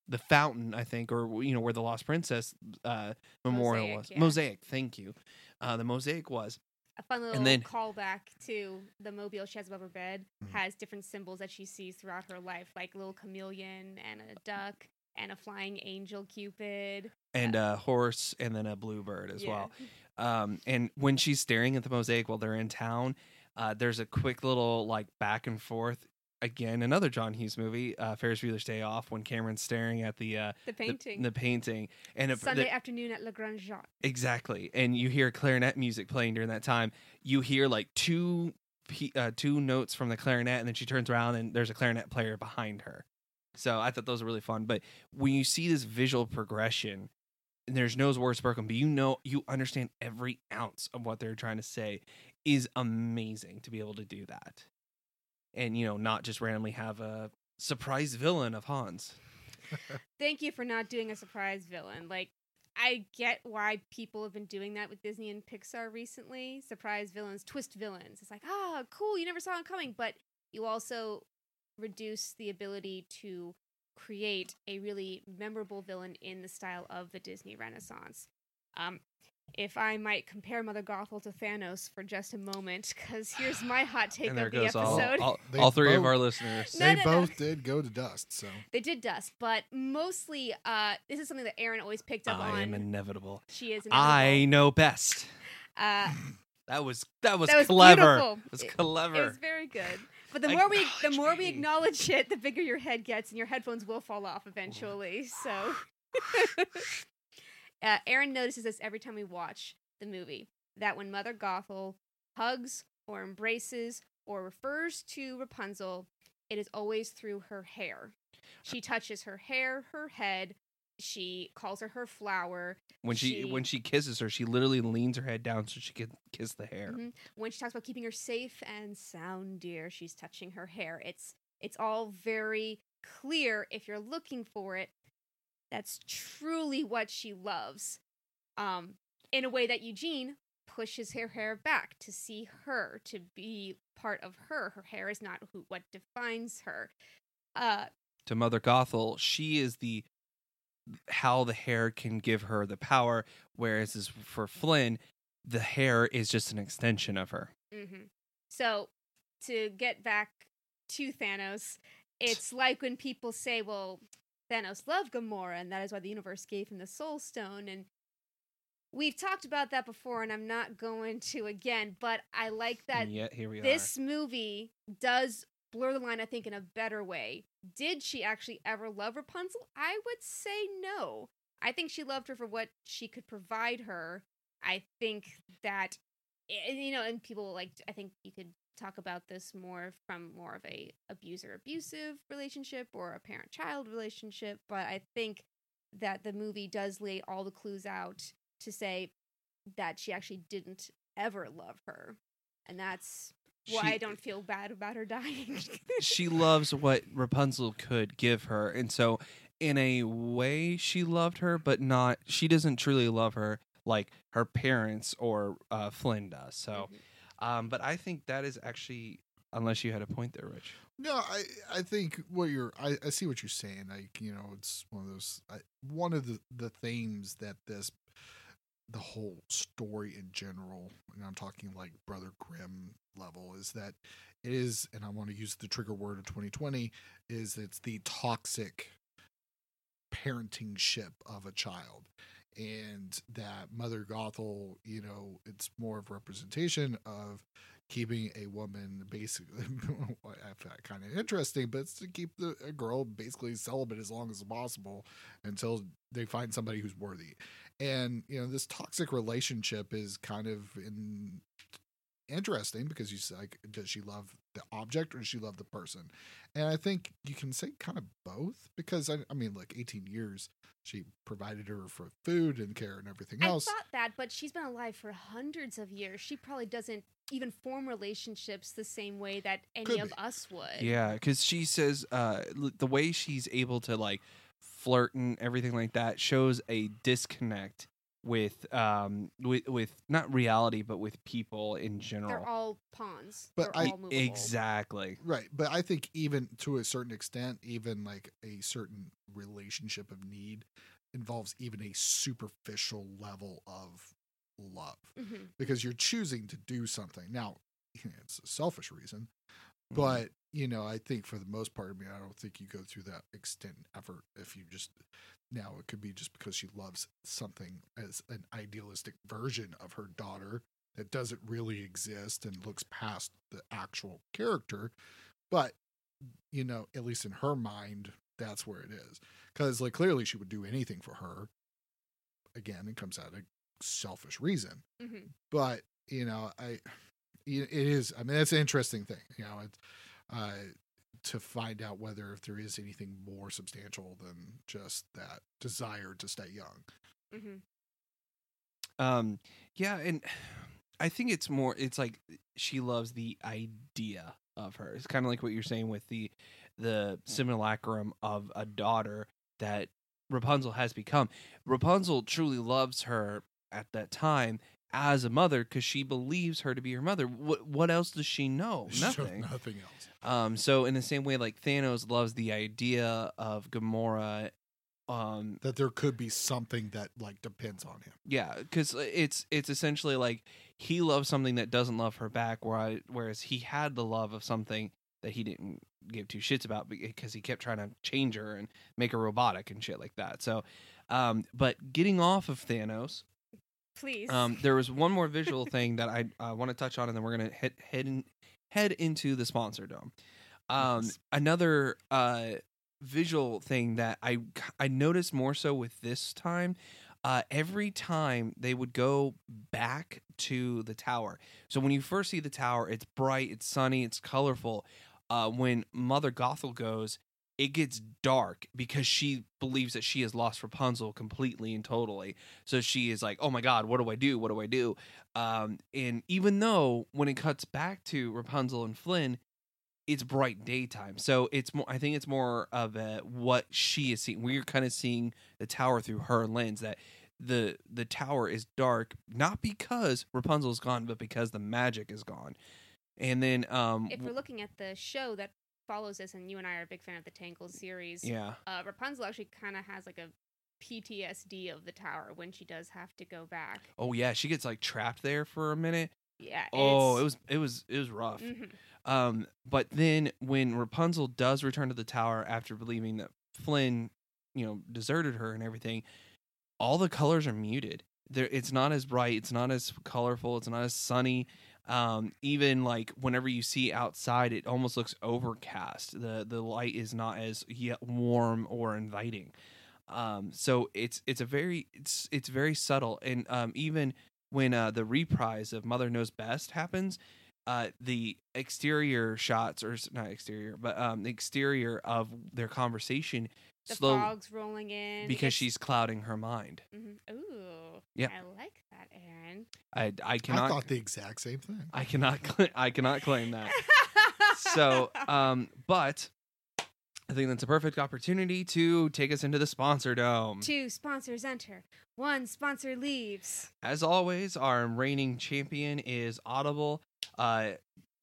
B: the fountain i think or you know where the lost princess uh memorial
A: Mosaic,
B: was
A: yeah.
B: mosaic thank you uh the mosaic was
A: a fun little
B: and then-
A: callback to the mobile she has above her bed
C: Mhm.
A: has different symbols that she sees throughout her life, like a little chameleon and a duck and a flying angel cupid.
B: And a horse and then a bluebird as
A: Yeah.
B: well. Um, and when she's staring at the mosaic while they're in town uh, there's a quick little like back and forth. Again another john hughes movie uh, ferris bueller's day off when cameron's staring at the uh,
A: The
B: the-
A: painting.
B: the, painting. And a,
A: Sunday
B: the-
A: afternoon at La Grande Jatte.
B: exactly. And you hear clarinet music playing during that time. You hear like two uh, two notes from the clarinet and then she turns around and there's a clarinet player behind her so i thought those were really fun but when you see this visual progression and there's no words spoken but you know you understand every ounce of what they're trying to say is amazing to be able to do that and you know not just randomly have a surprise villain of hans
A: Thank you for not doing a surprise villain. Like, I get why people have been doing that with Disney and Pixar recently. Surprise villains, twist villains. It's like, ah, cool, you never saw it coming. But you also reduce the ability to create a really memorable villain in the style of the Disney Renaissance. Um, if I might compare Mother Gothel to Thanos for just a moment, because here's my hot take
B: and
A: of the
B: goes all,
A: episode.
B: all,
C: They
B: all three of our listeners
A: No,
C: they
A: no, no.
C: both did go to dust. So
A: They did dust, but mostly, uh, this is something that Aaron always picked up
B: i
A: on.
B: I am inevitable
A: she is.
B: I know best.
A: Uh,
B: That was that was
A: that was
B: clever.
A: beautiful.
B: It was
A: It-
B: clever.
A: It was very good. But the more we the more we acknowledge it, the bigger your head gets, and your headphones will fall off eventually. So, uh, Aaron notices this every time we watch the movie that when Mother Gothel hugs or embraces or refers to Rapunzel, it is always through her hair. She touches her hair, her head. She calls her her flower.
B: when she,
A: she-
B: when she kisses her, she literally leans her head down so she can kiss the hair.
A: Mhm. When she talks about keeping her safe and sound, dear, she's touching her hair. It's it's all very clear if you're looking for it. That's truly what she loves. Um, in a way that Eugene pushes her hair back to see her, to be part of her. Her hair is not who what defines her. Uh,
B: To Mother Gothel, she is the how the hair can give her the power, whereas as for Flynn, the hair is just an extension of her.
A: hmm So to get back to Thanos, it's like when people say, "Well, Thanos loved Gamora, and that is why the universe gave him the Soul Stone." And we've talked about that before, and I'm not going to again. But I like that
B: and yet here we
A: this movie does blur the line. I think in a better way. Did she actually ever love Rapunzel? I would say no. I think she loved her for what she could provide her. I think that you know, and people like I think you could talk about this more from more of a abuser abusive relationship or a parent child relationship, but I think that the movie does lay all the clues out to say that she actually didn't ever love her. And that's. Why
B: She-
A: I don't feel bad about her dying.
B: she loves what Rapunzel could give her. And so in a way she loved her, but not she doesn't truly love her like her parents or uh, Flynn does. So
A: Mhm.
B: um but I think that is actually unless you had a point there, Rich.
C: No, I I think what you're I, I see what you're saying. Like you know, it's one of those I, one of the the themes that this the whole story in general, and I'm talking like Brother Grimm level, is that it is, and I want to use the trigger word of 2020, is it's the toxic parenting ship of a child. And that Mother Gothel, you know, it's more of representation of keeping a woman basically I find kind of interesting, but it's to keep the a girl basically celibate as long as possible until they find somebody who's worthy. And you know, this toxic relationship is kind of in interesting because you say like does she love the object or does she love the person? And I think you can say kind of both because I, I mean like 18 years she provided her for food and care and everything
A: I
C: else.
A: thought that, but she's been alive for hundreds of years. She probably doesn't even form relationships the same way that any
C: Could
A: of
C: be.
A: us would.
B: Yeah, because she says uh, the way she's able to like flirt and everything like that shows a disconnect with um with with not reality but with people in general.
A: They're all pawns.
C: But
A: They're
C: I-
A: all movable.
B: exactly.
C: Right, but I think even to a certain extent, even like a certain relationship of need involves even a superficial level of love
A: Mhm.
C: because you're choosing to do something. Now, it's a selfish reason,
B: Mhm.
C: but you know, I think for the most part, I mean, I don't think you go through that extent and effort if you just now it could be just because she loves something as an idealistic version of her daughter that doesn't really exist and looks past the actual character. But you know, at least in her mind, that's where it is. Because like clearly she would do anything for her. Again, it comes out of selfish reason
A: Mhm.
C: but you know i it is i mean that's an interesting thing you know it, uh to find out whether if there is anything more substantial than just that desire to stay young
A: Mhm.
B: Um, yeah, and I think it's more. It's like she loves the idea of her. It's kind of like what you're saying with the the simulacrum of a daughter that Rapunzel has become. Rapunzel truly loves her at that time as a mother because she believes her to be her mother. What what else does she know?
C: She knows
B: Nothing.
C: nothing else
B: Um, so in the same way, like Thanos loves the idea of Gamora. Um,
C: that there could be something that like depends on him
B: yeah, because it's it's essentially like he loves something that doesn't love her back, whereas whereas he had the love of something that he didn't give two shits about because he kept trying to change her and make her robotic and shit like that. So, um, but getting off of Thanos,
A: Please.
B: um, there was one more visual thing that I uh, want to touch on, and then we're gonna head head in, head into the sponsor dome. Um,
C: Yes.
B: another uh, visual thing that I I noticed more so with this time. Uh, every time they would go back to the tower. So when you first see the tower, it's bright, it's sunny, it's colorful. Uh, when Mother Gothel goes, it gets dark because she believes that she has lost Rapunzel completely and totally. So she is like, "Oh my God, what do I do? What do I do?" Um, and even though when it cuts back to Rapunzel and Flynn, it's bright daytime. So it's more. I think it's more of a what she is seeing. We're kind of seeing the tower through her lens. That the the tower is dark not because Rapunzel's gone, but because the magic is gone. And then, um,
A: if we're looking at the show that follows this, and you and I are a big fan of the Tangled series,
B: yeah,
A: uh, Rapunzel actually kind of has like a PTSD of the tower when she does have to go back.
B: Oh yeah, she gets like trapped there for a minute.
A: Yeah.
B: Oh, it was it was it was rough.
A: Mhm.
B: Um, but then when Rapunzel does return to the tower after believing that Flynn, you know, deserted her and everything, all the colors are muted. There, it's not as bright. It's not as colorful. It's not as sunny. Um, even like whenever you see outside, it almost looks overcast. the The light is not as yet warm or inviting. Um, so it's it's a very it's it's very subtle. And um, even when uh, the reprise of Mother Knows Best happens, uh, the exterior shots, or not exterior, but um, the exterior of their conversation
A: The
B: slow
A: fog's rolling in
B: because she's clouding her mind.
A: Mhm. Ooh.
B: Yeah.
A: I like that, Aaron.
B: I I
C: I thought the exact same thing.
B: I cannot cl- I cannot claim that. So um, but I think that's a perfect opportunity to take us into the sponsor dome.
A: Two sponsors enter. One sponsor leaves.
B: As always, our reigning champion is Audible. Uh,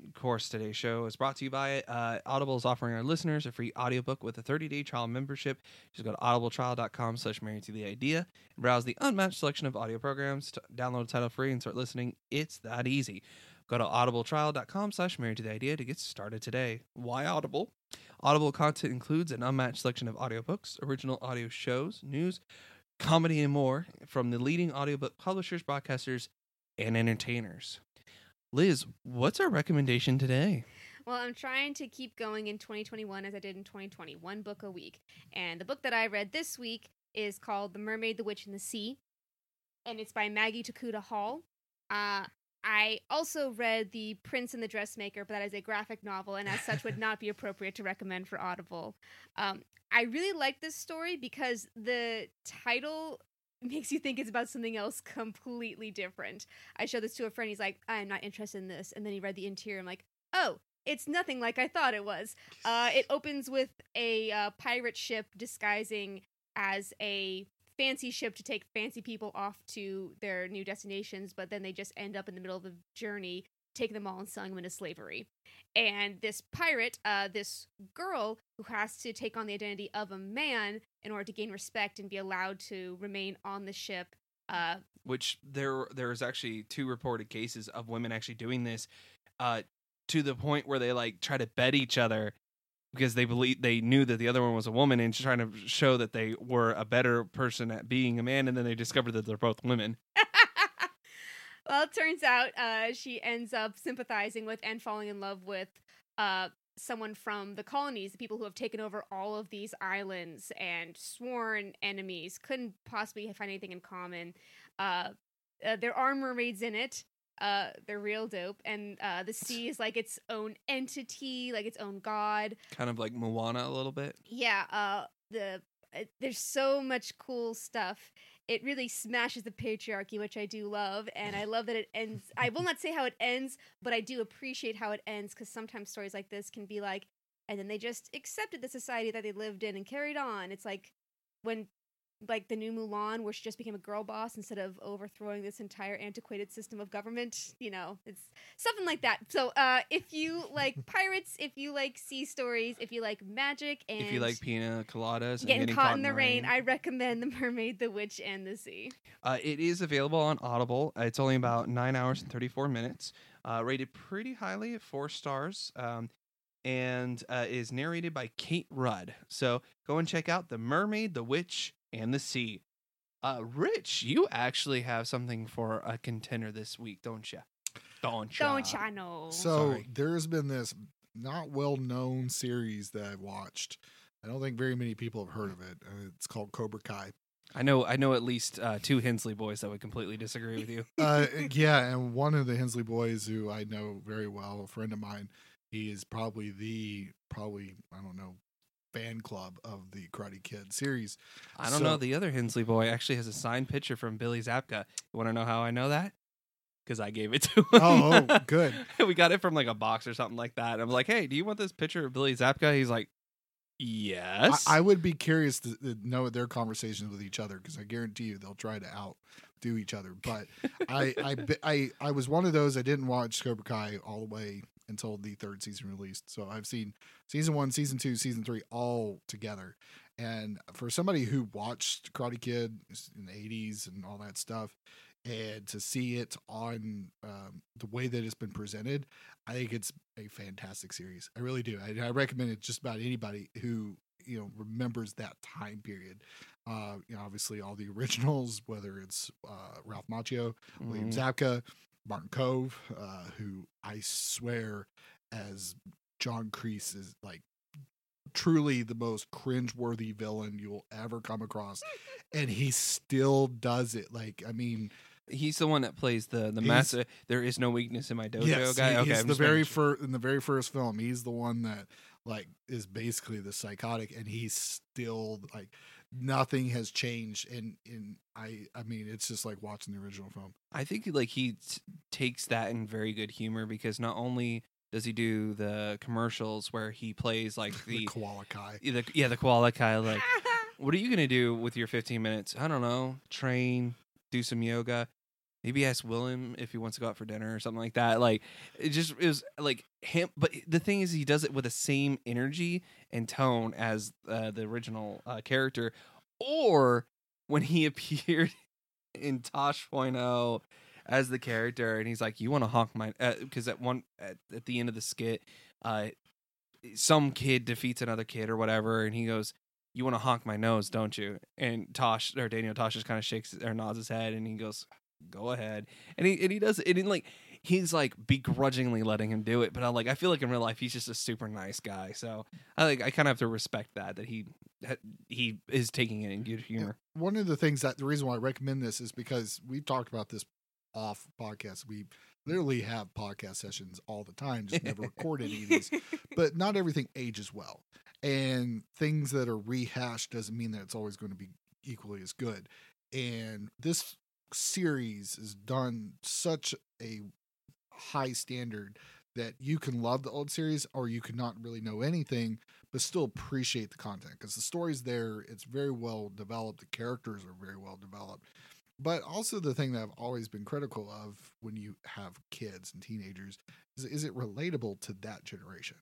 B: of course, today's show is brought to you by uh, Audible is offering our listeners a free audiobook with a 30-day trial membership. Just go to audibletrial.com slash married to the idea and browse the unmatched selection of audio programs to download a title free and start listening. It's that easy. Go to audibletrial.com slash married to the idea to get started today. Why Audible? Audible content includes an unmatched selection of audiobooks, original audio shows, news, comedy, and more from the leading audiobook publishers, broadcasters, and entertainers. Liz, what's our recommendation today?
A: Well, I'm trying to keep going in 2021 as I did in 2020, one book a week. And the book that I read this week is called The Mermaid, the Witch, and the Sea. And it's by Maggie Tokuda-Hall. Uh, I also read The Prince and the Dressmaker, but that is a graphic novel and as such would not be appropriate to recommend for Audible. Um, I really like this story because the title makes you think it's about something else completely different. I showed this to a friend. He's like, I'm not interested in this. And then he read the interior. I'm like, oh, it's nothing like I thought it was. Uh, it opens with a uh, pirate ship disguising as a fancy ship to take fancy people off to their new destinations, but then they just end up in the middle of the journey, taking them all and selling them into slavery. And this pirate, uh, this girl who has to take on the identity of a man in order to gain respect and be allowed to remain on the ship. Uh,
B: Which there there's actually two reported cases of women actually doing this, uh, to the point where they like try to bet each other because they believe they knew that the other one was a woman and trying to show that they were a better person at being a man, and then they discovered that they're both women.
A: well, it turns out uh, she ends up sympathizing with and falling in love with uh, someone from the colonies, the people who have taken over all of these islands and sworn enemies, couldn't possibly find anything in common. Uh, uh, there are mermaids in it. Uh, they're real dope, and uh, the sea is like its own entity, like its own god.
B: Kind of like Moana a little bit.
A: Yeah, uh, the uh, there's so much cool stuff. It really smashes the patriarchy, which I do love, and I love that it ends. I will not say how it ends, but I do appreciate how it ends because sometimes stories like this can be like, and then they just accepted the society that they lived in and carried on. It's like when, like the new Mulan, where she just became a girl boss instead of overthrowing this entire antiquated system of government. You know, it's something like that. So, uh, if you like pirates, if you like sea stories, if you like magic, and
B: if you like pina coladas and
A: getting, caught, in the rain, I recommend The Mermaid, the Witch, and the Sea.
B: Uh, it is available on Audible. It's only about nine hours and 34 minutes. Uh, rated pretty highly at four stars. Um, and uh, is narrated by Kate Rudd. So go and check out The Mermaid, The Witch, and The Sea. Uh, Rich, you actually have something for a contender this week, don't you? Don't you?
A: Don't ya know?
C: So
B: Sorry.
C: there's been this not well known series that I've watched. I don't think very many people have heard of it. Uh, It's called Cobra Kai.
B: I know. I know at least uh, two Hensley boys that would completely disagree with you.
C: Uh, yeah, and one of the Hensley boys who I know very well, a friend of mine, he is probably the probably I don't know fan club of the Karate Kid series.
B: I don't
C: So-
B: know. The other Hensley boy actually has a signed picture from Billy Zabka. You want to know how I know that? Because I gave it to oh, him.
C: Oh, oh, good.
B: we got it from like a box or something like that. I'm like, hey, do you want this picture of Billy Zabka? He's like, yes.
C: I, I would be curious to to know their conversations with each other because I guarantee you they'll try to outdo each other. But I, I, I, I was one of those. I didn't watch Cobra Kai all the way until the third season released. So I've seen season one, season two, season three all together, And for somebody who watched Karate Kid in the 80s and all that stuff, and to see it on um, the way that it's been presented, I think it's a fantastic series. I really do. I, I recommend it just about anybody who you know remembers that time period. Uh, you know, obviously all the originals, whether it's uh, Ralph Macchio, William
B: Mhm.
C: Zabka, Martin Kove, uh, who I swear as John Kreese is like truly the most cringeworthy villain you'll ever come across, and he still does it. Like, I mean,
B: He's the one that plays the the
C: He's-
B: master. There is no weakness in my dojo
C: yes,
B: guy.
C: he-
B: okay,
C: he's
B: I'm
C: the very first in the very first film. He's the one that like is basically the psychotic, and he's still like nothing has changed. And and I I mean, it's just like watching the original film.
B: I think like he t- takes that in very good humor because not only does he do the commercials where he plays like
C: the
B: the,
C: koala kai.
B: yeah, the yeah the koala kai like what are you gonna do with your 15 minutes? I don't know. Train, do some yoga. Maybe ask Willem if he wants to go out for dinner or something like that. Like it just was like him. But the thing is, he does it with the same energy and tone as uh, the original uh, character. Or when he appeared in Tosh.0 as the character, and he's like, "You want to honk my?" Because at one at, at the end of the skit, uh, some kid defeats another kid or whatever, and he goes, "You want to honk my nose, don't you?" And Tosh or Daniel Tosh just kind of shakes or nods his head, and he goes, "Go ahead." And he and he does, and he, like he's like begrudgingly letting him do it, but I'm like, I feel like in real life he's just a super nice guy, so I like I kind of have to respect that that he he is taking it in good humor.
C: One of the things that the reason why I recommend this is because we've talked about this off podcast. We literally have podcast sessions all the time, just never record any of these. But not everything ages well. And things that are rehashed doesn't mean that it's always going to be equally as good. And this series is done such a high standard that you can love the old series or you could not really know anything but still appreciate the content because the story's there it's very well developed the characters are very well developed. But also the thing that i've always been critical of when you have kids and teenagers is, is it relatable to that generation?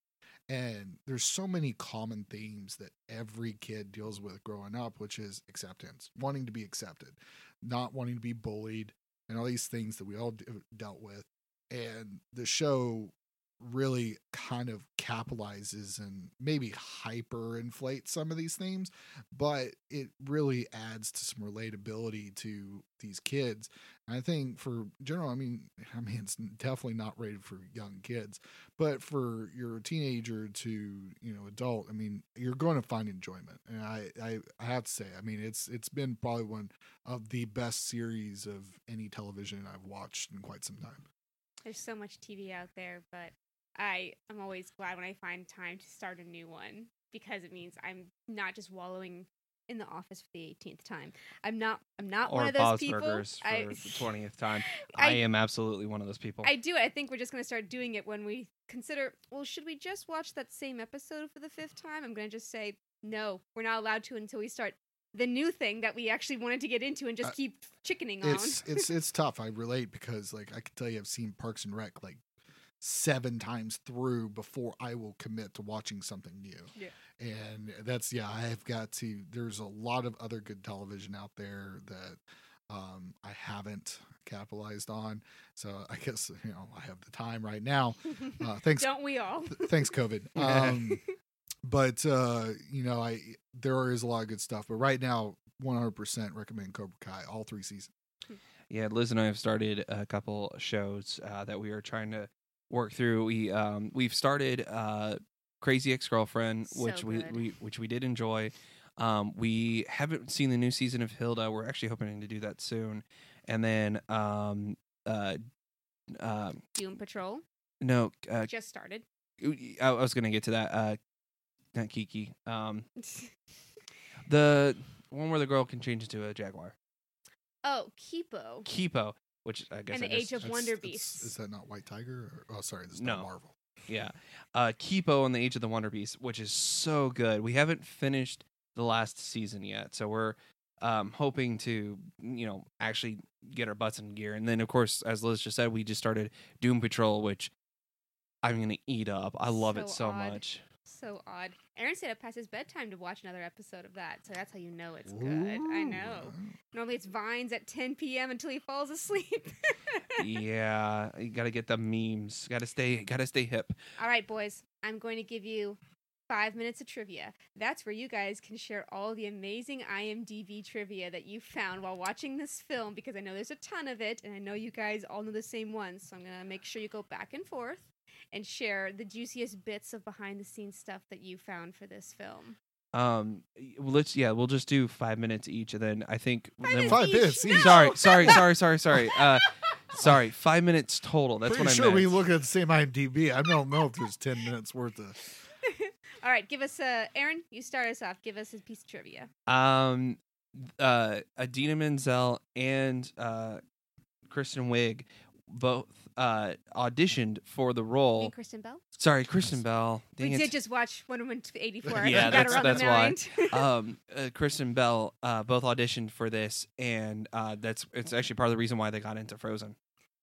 C: And there's so many common themes that every kid deals with growing up which is acceptance wanting to be accepted not wanting to be bullied and all these things that we all d- uh, dealt with. And the show really kind of capitalizes and maybe hyper inflates some of these themes but it really adds to some relatability to these kids. And i think for general i mean i mean it's definitely not rated for young kids but for your teenager to you know adult i mean you're going to find enjoyment. And i i, I have to say i mean it's it's been probably one of the best series of any television i've watched in quite some time.
A: There's so much TV out there, but I am always glad when I find time to start a new one because it means I'm not just wallowing in the office for the 18th time. I'm not. I'm not one of those
B: Bob's
A: people.
B: Burgers for
A: I,
B: the 20th time.
A: I-
B: I, am absolutely one of those people.
A: I do. I think we're just going to start doing it when we consider. Well, should we just watch that same episode for the fifth time? I'm going to just say no. We're not allowed to until we start the new thing that we actually wanted to get into and just
C: Uh,
A: keep chickening on.
C: it's it's it's tough. I relate because like I can tell you I've seen Parks and Rec like seven times through before I will commit to watching something new.
A: Yeah.
C: And that's yeah, I have got to there's a lot of other good television out there that um I haven't capitalized on. So I guess you know, I have the time right now. Uh thanks
A: Don't we all?
C: th- thanks covid um but uh you know i there is a lot of good stuff but right now 100% recommend cobra kai all three seasons
B: Yeah, Liz and I have started a couple shows uh, that we are trying to work through. We um, we've started uh, Crazy Ex Girlfriend,
A: So
B: which we, we which we did enjoy. Um, we haven't seen the new season of Hilda. We're actually hoping to do that soon. And then um, uh, uh,
A: Doom Patrol
B: no, uh,
A: just started.
B: I I was gonna get to that. Uh, not Kiki. Um, the one where the girl can change into a jaguar.
A: oh, Kipo.
B: Kipo, which I guess
A: And
B: I
A: the Age
B: just-
A: of Wonder Beasts.
C: is that not white tiger or, oh sorry this is
B: No.
C: not marvel
B: Yeah. Uh Kipo and the Age of the Wonder Beast, which is so good. We haven't finished the last season yet, so we're um hoping to, you know, actually get our butts in gear. And then of course, as Liz just said, we just started Doom Patrol, which I'm gonna eat up. I love it
A: So
B: so
A: odd.
B: much.
A: So odd. Aaron stayed up past his bedtime to watch another episode of that, so that's how you know it's good. I know. Normally it's Vines at 10 p.m. until he falls asleep.
B: yeah, you got to get the memes. Got to stay. Got to stay hip.
A: All right, boys. I'm going to give you five minutes of trivia. That's where you guys can share all the amazing IMDb trivia that you found while watching this film because I know there's a ton of it and I know you guys all know the same ones. So I'm going to make sure you go back and forth and share the juiciest bits of behind the scenes stuff that you found for this film.
B: Um, well, let's yeah, we'll just do five minutes each, and then I think
A: Five
B: then
A: minutes
C: Five minutes each.
B: Sorry,
A: No!
B: sorry, sorry, sorry, sorry. Uh, sorry, five minutes total. That's
C: Pretty
B: what I
C: sure
B: meant.
C: we look at the same IMDb. I don't know if there's ten minutes worth of.
A: All right, give us a Aaron. You start us off. Give us a piece of trivia.
B: Um, uh, Idina Menzel and uh, Kristen Wiig both uh auditioned for the role.
A: and Kristen Bell.
B: Sorry, Kristen Bell. Dang
A: we
B: it.
A: did just watch Wonder Woman 84.
B: Yeah,
A: got
B: that's- that's why. um, uh, Kristen Bell uh, both auditioned for this, and uh, that's it's actually part of the reason why they got into Frozen.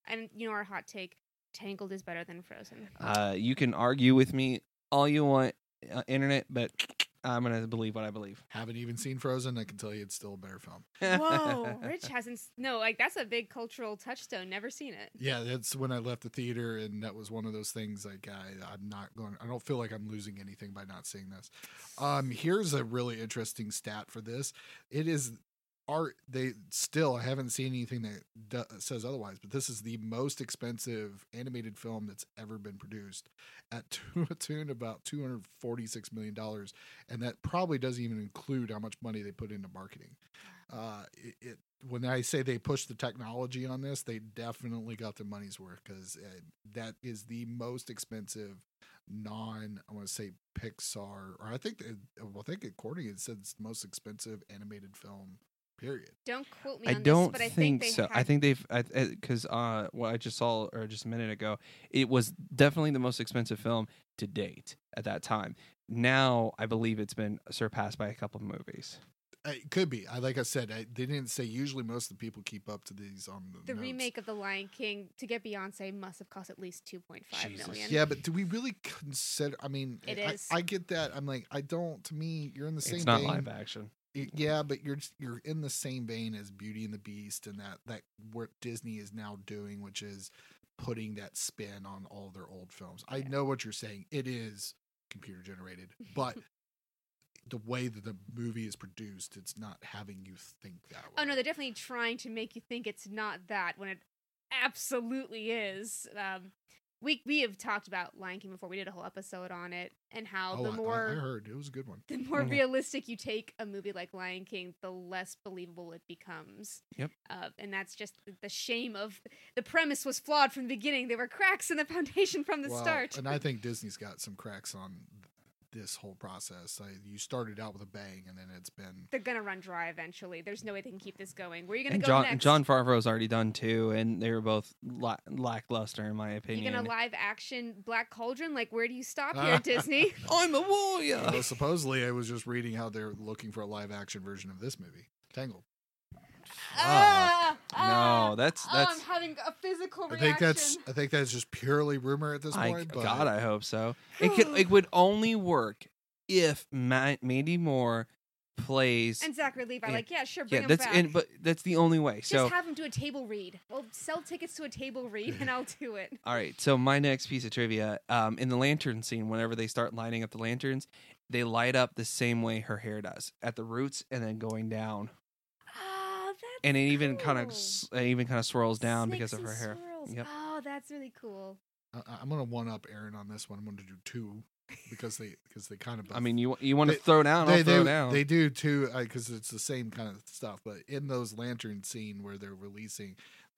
A: and you know our hot take: Tangled is better than Frozen.
B: Uh, you can argue with me all you want, uh, internet, but I'm gonna believe what I believe.
C: Haven't even seen Frozen. I can tell you it's still a better film.
A: Whoa, Rich hasn't. No, like that's a big cultural touchstone. Never seen it.
C: Yeah, that's when I left the theater, and that was one of those things. Like I, I'm not going. I don't feel like I'm losing anything by not seeing this. Um, here's a really interesting stat for this. It is art. They still I haven't seen anything that do, says otherwise, but this is the most expensive animated film that's ever been produced, at to tune about 246 million dollars, and that probably doesn't even include how much money they put into marketing. Uh, it, it when I say they pushed the technology on this, they definitely got their money's worth because uh, that is the most expensive non. I want to say Pixar, or I think well, I think according it said it's the most expensive animated film. Period.
A: Don't quote me
B: I
A: on
B: don't
A: this, but I
B: think,
A: think they
B: so. I think they've because uh, what I just saw or just a minute ago, it was definitely the most expensive film to date at that time. Now I believe it's been surpassed by a couple of movies.
C: It could be. I like I said, I, they didn't say. Usually, most of the people keep up to these on the,
A: the
C: notes.
A: remake of The Lion King to get Beyonce must have cost at least two point five million.
C: Yeah, but do we really consider? I mean,
A: It
C: I,
A: is.
C: I get that. I'm like, I don't. To me, you're in the same.
B: It's not
C: vein.
B: live action.
C: Yeah, but you're you're in the same vein as Beauty and the Beast and that that what Disney is now doing, which is putting that spin on all their old films. I know what you're saying. It is computer generated, but the way that the movie is produced, it's not having you think that way.
A: Oh no, they're definitely trying to make you think it's not that when it absolutely is. Um, we we have talked about Lion King before. We did a whole episode on it and how
C: Oh,
A: the
C: I- I,
A: more
C: I heard it was a good one.
A: the more
B: Mhm.
A: realistic you take a movie like Lion King, the less believable it becomes.
B: Yep.
A: Uh, and that's just the- the shame of the premise was flawed from the beginning. There were cracks in the foundation from the
C: Well,
A: start.
C: and I think Disney's got some cracks on this whole process. I, you started out with a bang, and then it's been
A: They're gonna run dry eventually. There's no way they can keep this going. Where are you gonna
B: And
A: go
B: John
A: next?
B: Jon Favreau's already done two, and they were both la- lackluster in my opinion.
A: you
B: opinion.
A: gonna live action Black Cauldron? Like, where do you stop here, Disney?
B: I'm a warrior.
C: Well, supposedly, I was just reading how they're looking for a live action version of this movie, Tangled.
A: Ah, ah.
B: no, that's
A: Oh,
B: that's.
A: I'm having a physical
C: I
A: reaction.
C: think that's I think that's just purely rumor at this
B: I,
C: point. But
B: God, I hope so. It could. It would only work if Ma- Mandy Moore plays.
A: and Zachary Levi,
B: Yeah.
A: like, yeah, sure, bring
B: yeah,
A: him
B: that's
A: back.
B: and but that's the only way.
A: Just
B: So
A: have him do a table read. Well, sell tickets to a table read, and I'll do it.
B: all right. So my next piece of trivia, um, in the lantern scene, whenever they start lighting up the lanterns, they light up the same way her hair does at the roots and then going down,
A: that's
B: and it even kind of it even kind of swirls down because of her hair. Yep.
A: Oh, that's really cool.
C: I, I'm gonna one up Aaron on this one. I'm gonna do two because they because they kind of.
B: I mean, you you want to throw down?
C: they
B: I'll throw
C: do
B: down.
C: they do too because it's the same kind of stuff. But in those lantern scene where they're releasing,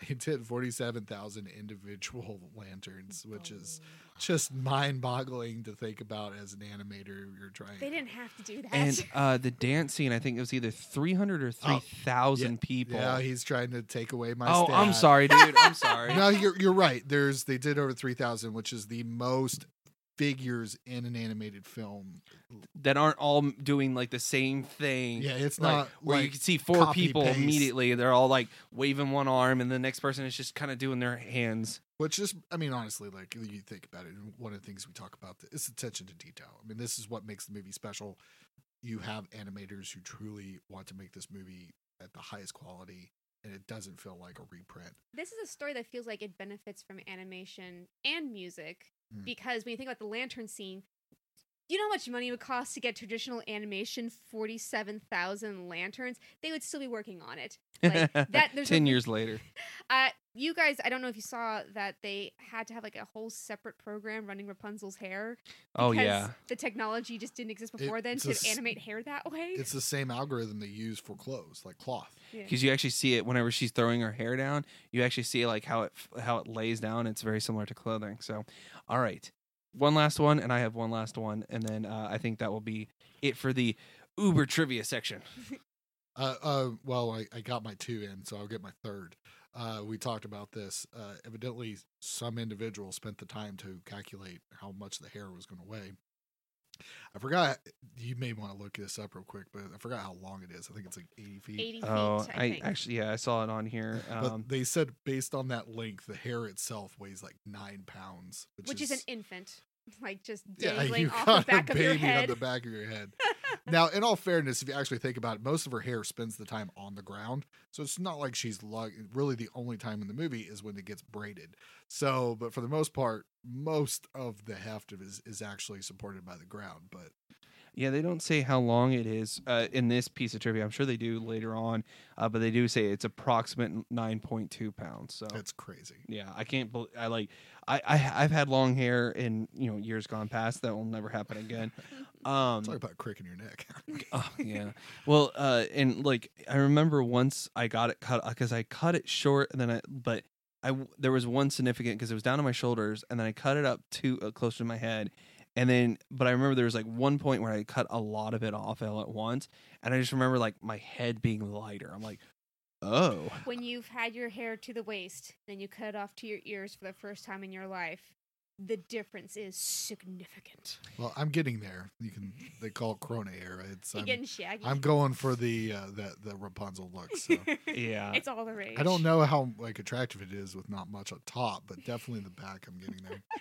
C: they did forty seven thousand individual lanterns, which is just mind boggling to think about as an animator. You're trying.
A: They didn't have to do that.
B: and uh, the dance scene, I think it was either 300 or 3,000 people.
C: Oh, Yeah, he's trying to take away my.
B: oh, I'm sorry, dude. I'm sorry.
C: No, you're you're right. There's they did over three thousand, which is the most figures in an animated film.
B: that aren't all doing like the same thing.
C: Yeah, it's
B: like,
C: not
B: where you can see four people
C: paste.
B: immediately. They're all like waving one arm, and the next person is just kind of doing their hands.
C: Which is, I mean, honestly, like you think about it, and one of the things we talk about is attention to detail. I mean, this is what makes the movie special. You have animators who truly want to make this movie at the highest quality, and it doesn't feel like a reprint.
A: This is a story that feels like it benefits from animation and music Because when you think about the lantern scene, you know how much money it would cost to get traditional animation 47,000 lanterns? They would still be working on it. Like, that- there's
B: Ten
A: no-
B: years later.
A: Uh, you guys, I don't know if you saw that they had to have like a whole separate program running Rapunzel's hair.
B: Oh
A: because
B: yeah.
A: The technology just didn't exist before then to
C: a s-
A: animate hair that way.
C: It's the same algorithm they use for clothes, like cloth.
A: Yeah.
B: because you actually see it whenever she's throwing her hair down. You actually see like how it how it lays down. It's very similar to clothing. So, all right, one last one, and I have one last one, and then uh, I think that will be it for the Uber trivia section.
C: Uh, uh, well, I, I got my two in, so I'll get my third. Uh, we talked about this. Uh, evidently, some individual spent the time to calculate how much the hair was going to weigh. I forgot. You may want to look this up real quick, but I forgot how long it is. I think it's like 80 feet.
A: 80
B: Oh,
A: feet, I,
B: I, actually yeah, I saw it on here.
C: But
B: Um,
C: they said based on that length, the hair itself weighs like nine pounds, which,
A: which is, an infant, like just
C: yeah,
A: dangling
C: you
A: off
C: got
A: the back
C: a
A: of your
C: baby
A: head.
C: on the back of your head. now, in all fairness, if you actually think about it, most of her hair spends the time on the ground. So it's not like she's lug- really the only time in the movie is when it gets braided. So, but for the most part, most of the heft of is is actually supported by the ground. But
B: Yeah, they don't say how long it is uh, in this piece of trivia. I'm sure they do later on, uh, but they do say it's approximate 9.2 pounds. So
C: that's crazy.
B: yeah, I can't. bel I like. I, I I've had long hair in you know years gone past. That will never happen again. Um,
C: Talk about cricking your neck.
B: oh yeah. Well, uh, and like I remember once I got it cut because I cut it short, and then I but I there was one significant because it was down to my shoulders, and then I cut it up too uh, close to my head, and then but I remember there was like one point where I cut a lot of it off all at once, and I just remember like my head being lighter. I'm like, oh,
A: when you've had your hair to the waist, then you cut it off to your ears for the first time in your life, the difference is significant.
C: well, I'm getting there. You can they call it Corona hair. It's
A: You're
C: I'm,
A: getting shaggy.
C: I'm going for the uh, the the Rapunzel look. So.
B: yeah.
A: it's all the rage.
C: I don't know how like attractive it is with not much on top, but definitely in the back, I'm getting there.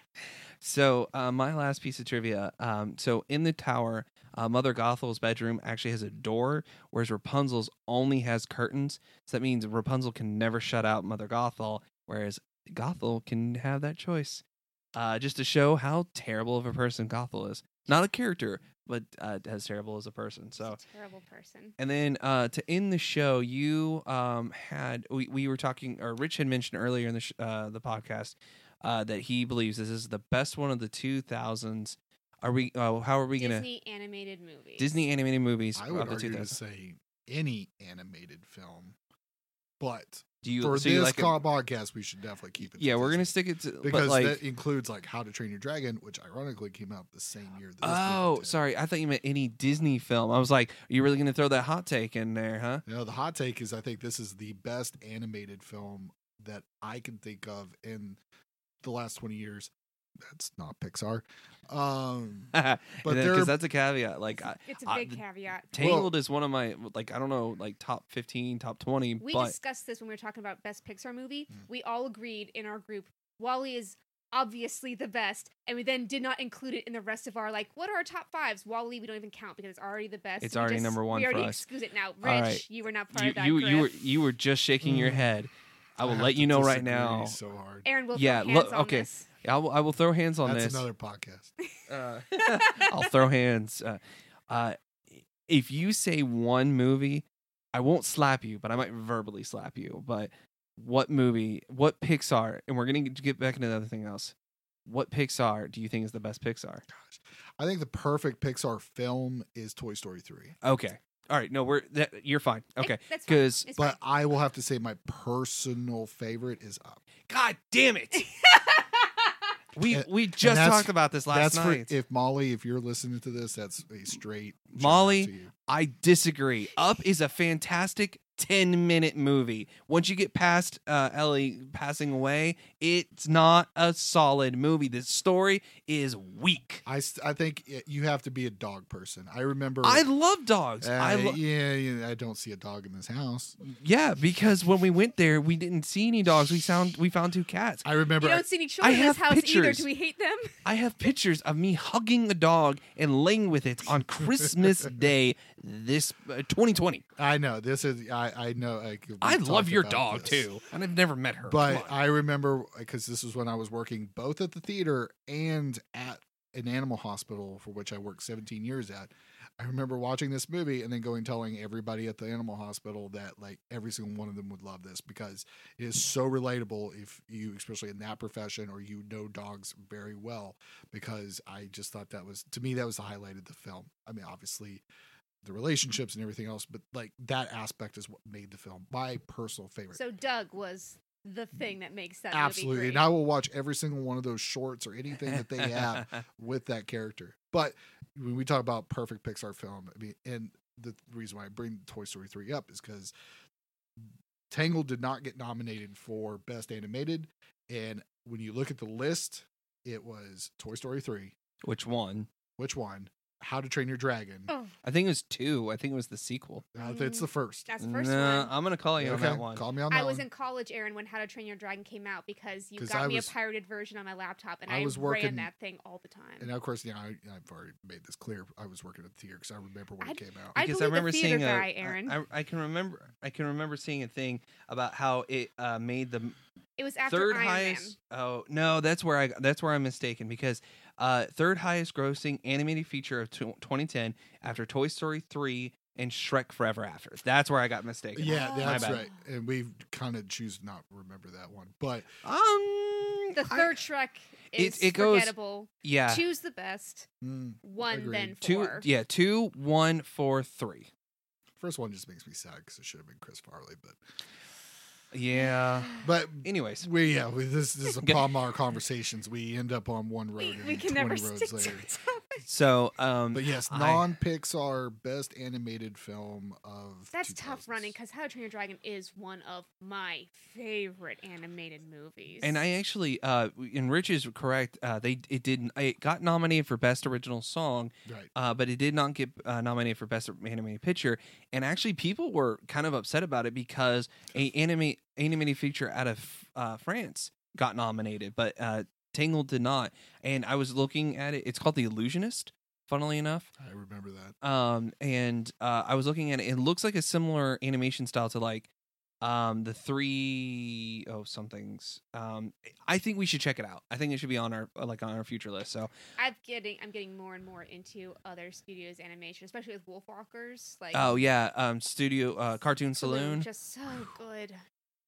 B: So uh, my last piece of trivia. Um, so in the tower, uh, Mother Gothel's bedroom actually has a door, whereas Rapunzel's only has curtains. So that means Rapunzel can never shut out Mother Gothel, whereas Gothel can have that choice. Uh, just to show how terrible of a person Gothel is. Not a character, but uh, as terrible as a person. So
A: a terrible person.
B: and then uh, to end the show, you um, had we, we were talking, or Rich had mentioned earlier in the sh- uh, the podcast uh, that he believes this is the best one of the two thousands. Are we? Uh, how are we gonna
A: Disney animated movies.
B: Disney animated movies
C: I would
B: of the
C: argue to say any animated film, but
B: Do you?
C: for
B: so you
C: this
B: like it-
C: co- podcast, we should definitely keep it. to
B: yeah, we're gonna stick it to but
C: because
B: like.
C: that includes like How to Train Your Dragon, which ironically came out the same year. That this movie
B: Oh,
C: did.
B: sorry. I thought you meant any Disney film. I was like, are you really going to throw that hot take in there, huh?
C: You know, the hot take is I think this is the best animated film that I can think of in the last twenty years. That's not Pixar. Um,
B: but because that's a caveat. Like, I,
A: It's a
B: I-
A: big
B: the-
A: caveat.
B: Tangled is one of my like I don't know like top fifteen, top twenty.
A: We
B: but
A: discussed this when we were talking about best Pixar movie.
C: Mm.
A: We all agreed in our group WALL-E is obviously the best, and we then did not include it in the rest of our like what are our top fives. WALL-E we don't even count because it's already the best.
B: It's
A: We
B: already
A: just-
B: number one
A: We
B: for
A: already
B: us.
A: excuse it now. Rich,
B: right.
A: you were not part
B: you
A: of that.
B: you, you were you were just shaking your
C: Mm.
B: head. I will
C: have
B: let you know right now.
C: So hard.
A: Aaron will
B: Yeah,
A: throw
B: lo-
A: hands on
B: okay.
A: this.
B: I will, I will throw hands on
C: That's
B: this.
C: another podcast.
B: Uh, I'll throw hands. Uh, uh, if you say one movie, I won't slap you, but I might verbally slap you. But what movie? What Pixar? And we're gonna get back into the other thing else. What Pixar do you think is the best Pixar?
C: Gosh, I think the perfect Pixar film is Toy Story three.
B: Okay. All right. No, we're that, you're fine.
A: It-
B: Okay.
A: that's fine.
B: 'Cause-
A: It's
C: But
A: fine.
C: I will have to say my personal favorite is Up.
B: God damn it. We
C: And-
B: we just
C: that's-
B: talked about this last
C: that's
B: night.
C: for if Molly, if you're listening to this, that's a straight shout out
B: Molly,
C: to you.
B: I disagree. Up is a fantastic 10 minute movie. Once you get past uh, Ellie passing away, it's not a solid movie. The story is weak.
C: I, I think it- you have to be a dog person. I remember.
B: I love dogs.
C: Uh,
B: I lo-
C: yeah, yeah, I don't see a dog in this house.
B: yeah, because when we went there, we didn't see any dogs. We found we found two cats.
C: I remember.
A: You don't see any children in
B: have
A: this house either. Do we hate them?
B: I have pictures of me hugging a dog and laying with it on Christmas Day this uh, 2020.
C: I know this is. I I know. Like,
B: I love your dog
C: this.
B: too, and I've never met her.
C: But I remember because this was when I was working both at the theater and at an animal hospital for which I worked 17 years at. I remember watching this movie and then going telling everybody at the animal hospital that like every single one of them would love this because it is so relatable if you especially in that profession or you know dogs very well because I just thought that was to me that was the highlight of the film. I mean obviously the relationships and everything else but like that aspect is what made the film my personal favorite.
A: So Doug was the mm. thing that makes that
C: Absolutely.
A: movie
C: And. I will watch every single one of those shorts or anything that they have with that character. But when we talk about perfect Pixar film, I mean, and the reason why I bring Toy Story 3 up is because Tangled did not get nominated for Best Animated. And when you look at the list, it was Toy Story 3,
B: Which one?
C: which one? How to Train Your Dragon.
A: Oh,
B: I think it was two. I think it was the sequel.
C: Uh, it's the first.
A: that's the first
B: Nah,
A: one.
B: I'm gonna call you on that one.
C: call me on that
A: I was
C: one.
A: in college, Aaron, when How to Train Your Dragon came out because you
C: 'Cause
A: got
C: I
A: me
C: was-
A: a pirated version on my laptop, and
C: I
A: I,
C: was
A: ran
C: working-
A: that thing all the time.
C: and of course, yeah, I, I've already made this clear. I was working at the theater because I remember when it
A: I-
C: came out.
A: I
B: because
A: believe
B: I remember
A: the theater
B: seeing
A: guy,
B: a.
A: Aaron.
B: I, I can remember. I can remember seeing a thing about how it uh, made the
A: it was after
B: third
A: Iron
B: highest. Oh no, that's where I. That's where I'm mistaken because uh, third highest grossing animated feature of tw 2010 after Toy Story 3 and Shrek Forever After. That's where I got mistaken.
C: Yeah,
A: Oh.
C: that's right. And we kind of choose to not remember that one. But
B: Um.
A: Man. The
B: I-
A: third Shrek
B: It-
A: is
B: it goes-
A: forgettable.
B: yeah.
A: Choose the best.
C: mm,
A: One,
C: Agreed.
A: then
B: Two.
A: four.
B: Yeah. Two. One. Four. Three.
C: first one just makes me sad because it should have been Chris Farley. But
B: Yeah.
C: but
B: Anyways.
C: we yeah we, this, this is a
B: Get-
C: problem. Our conversations we end up on one road
A: We,
C: and
A: we can never
C: roads
A: stick
C: later.
A: To a topic.
B: So. Um.
C: But yes, non Pixar best animated film of
A: That's tough running because How to Train Your Dragon is one of my favorite animated movies.
B: And I actually, uh, and Rich is correct. Uh, they it didn't. It got nominated for best original song,
C: right.
B: uh, but it did not get uh, nominated for best animated picture. And actually, people were kind of upset about it because a anime animated feature out of uh, France got nominated, but uh, Tangled did not. And I was looking at it. It's called The Illusionist. Funnily enough,
C: I remember that.
B: um, and uh, I was looking at it. It looks like a similar animation style to like um the three oh somethings um i think we should check it out i think it should be on our like on our future list so
A: I'm getting I'm getting more and more into other studios animation, especially with Wolfwalkers. Like
B: oh yeah um studio uh cartoon saloon
A: just so good.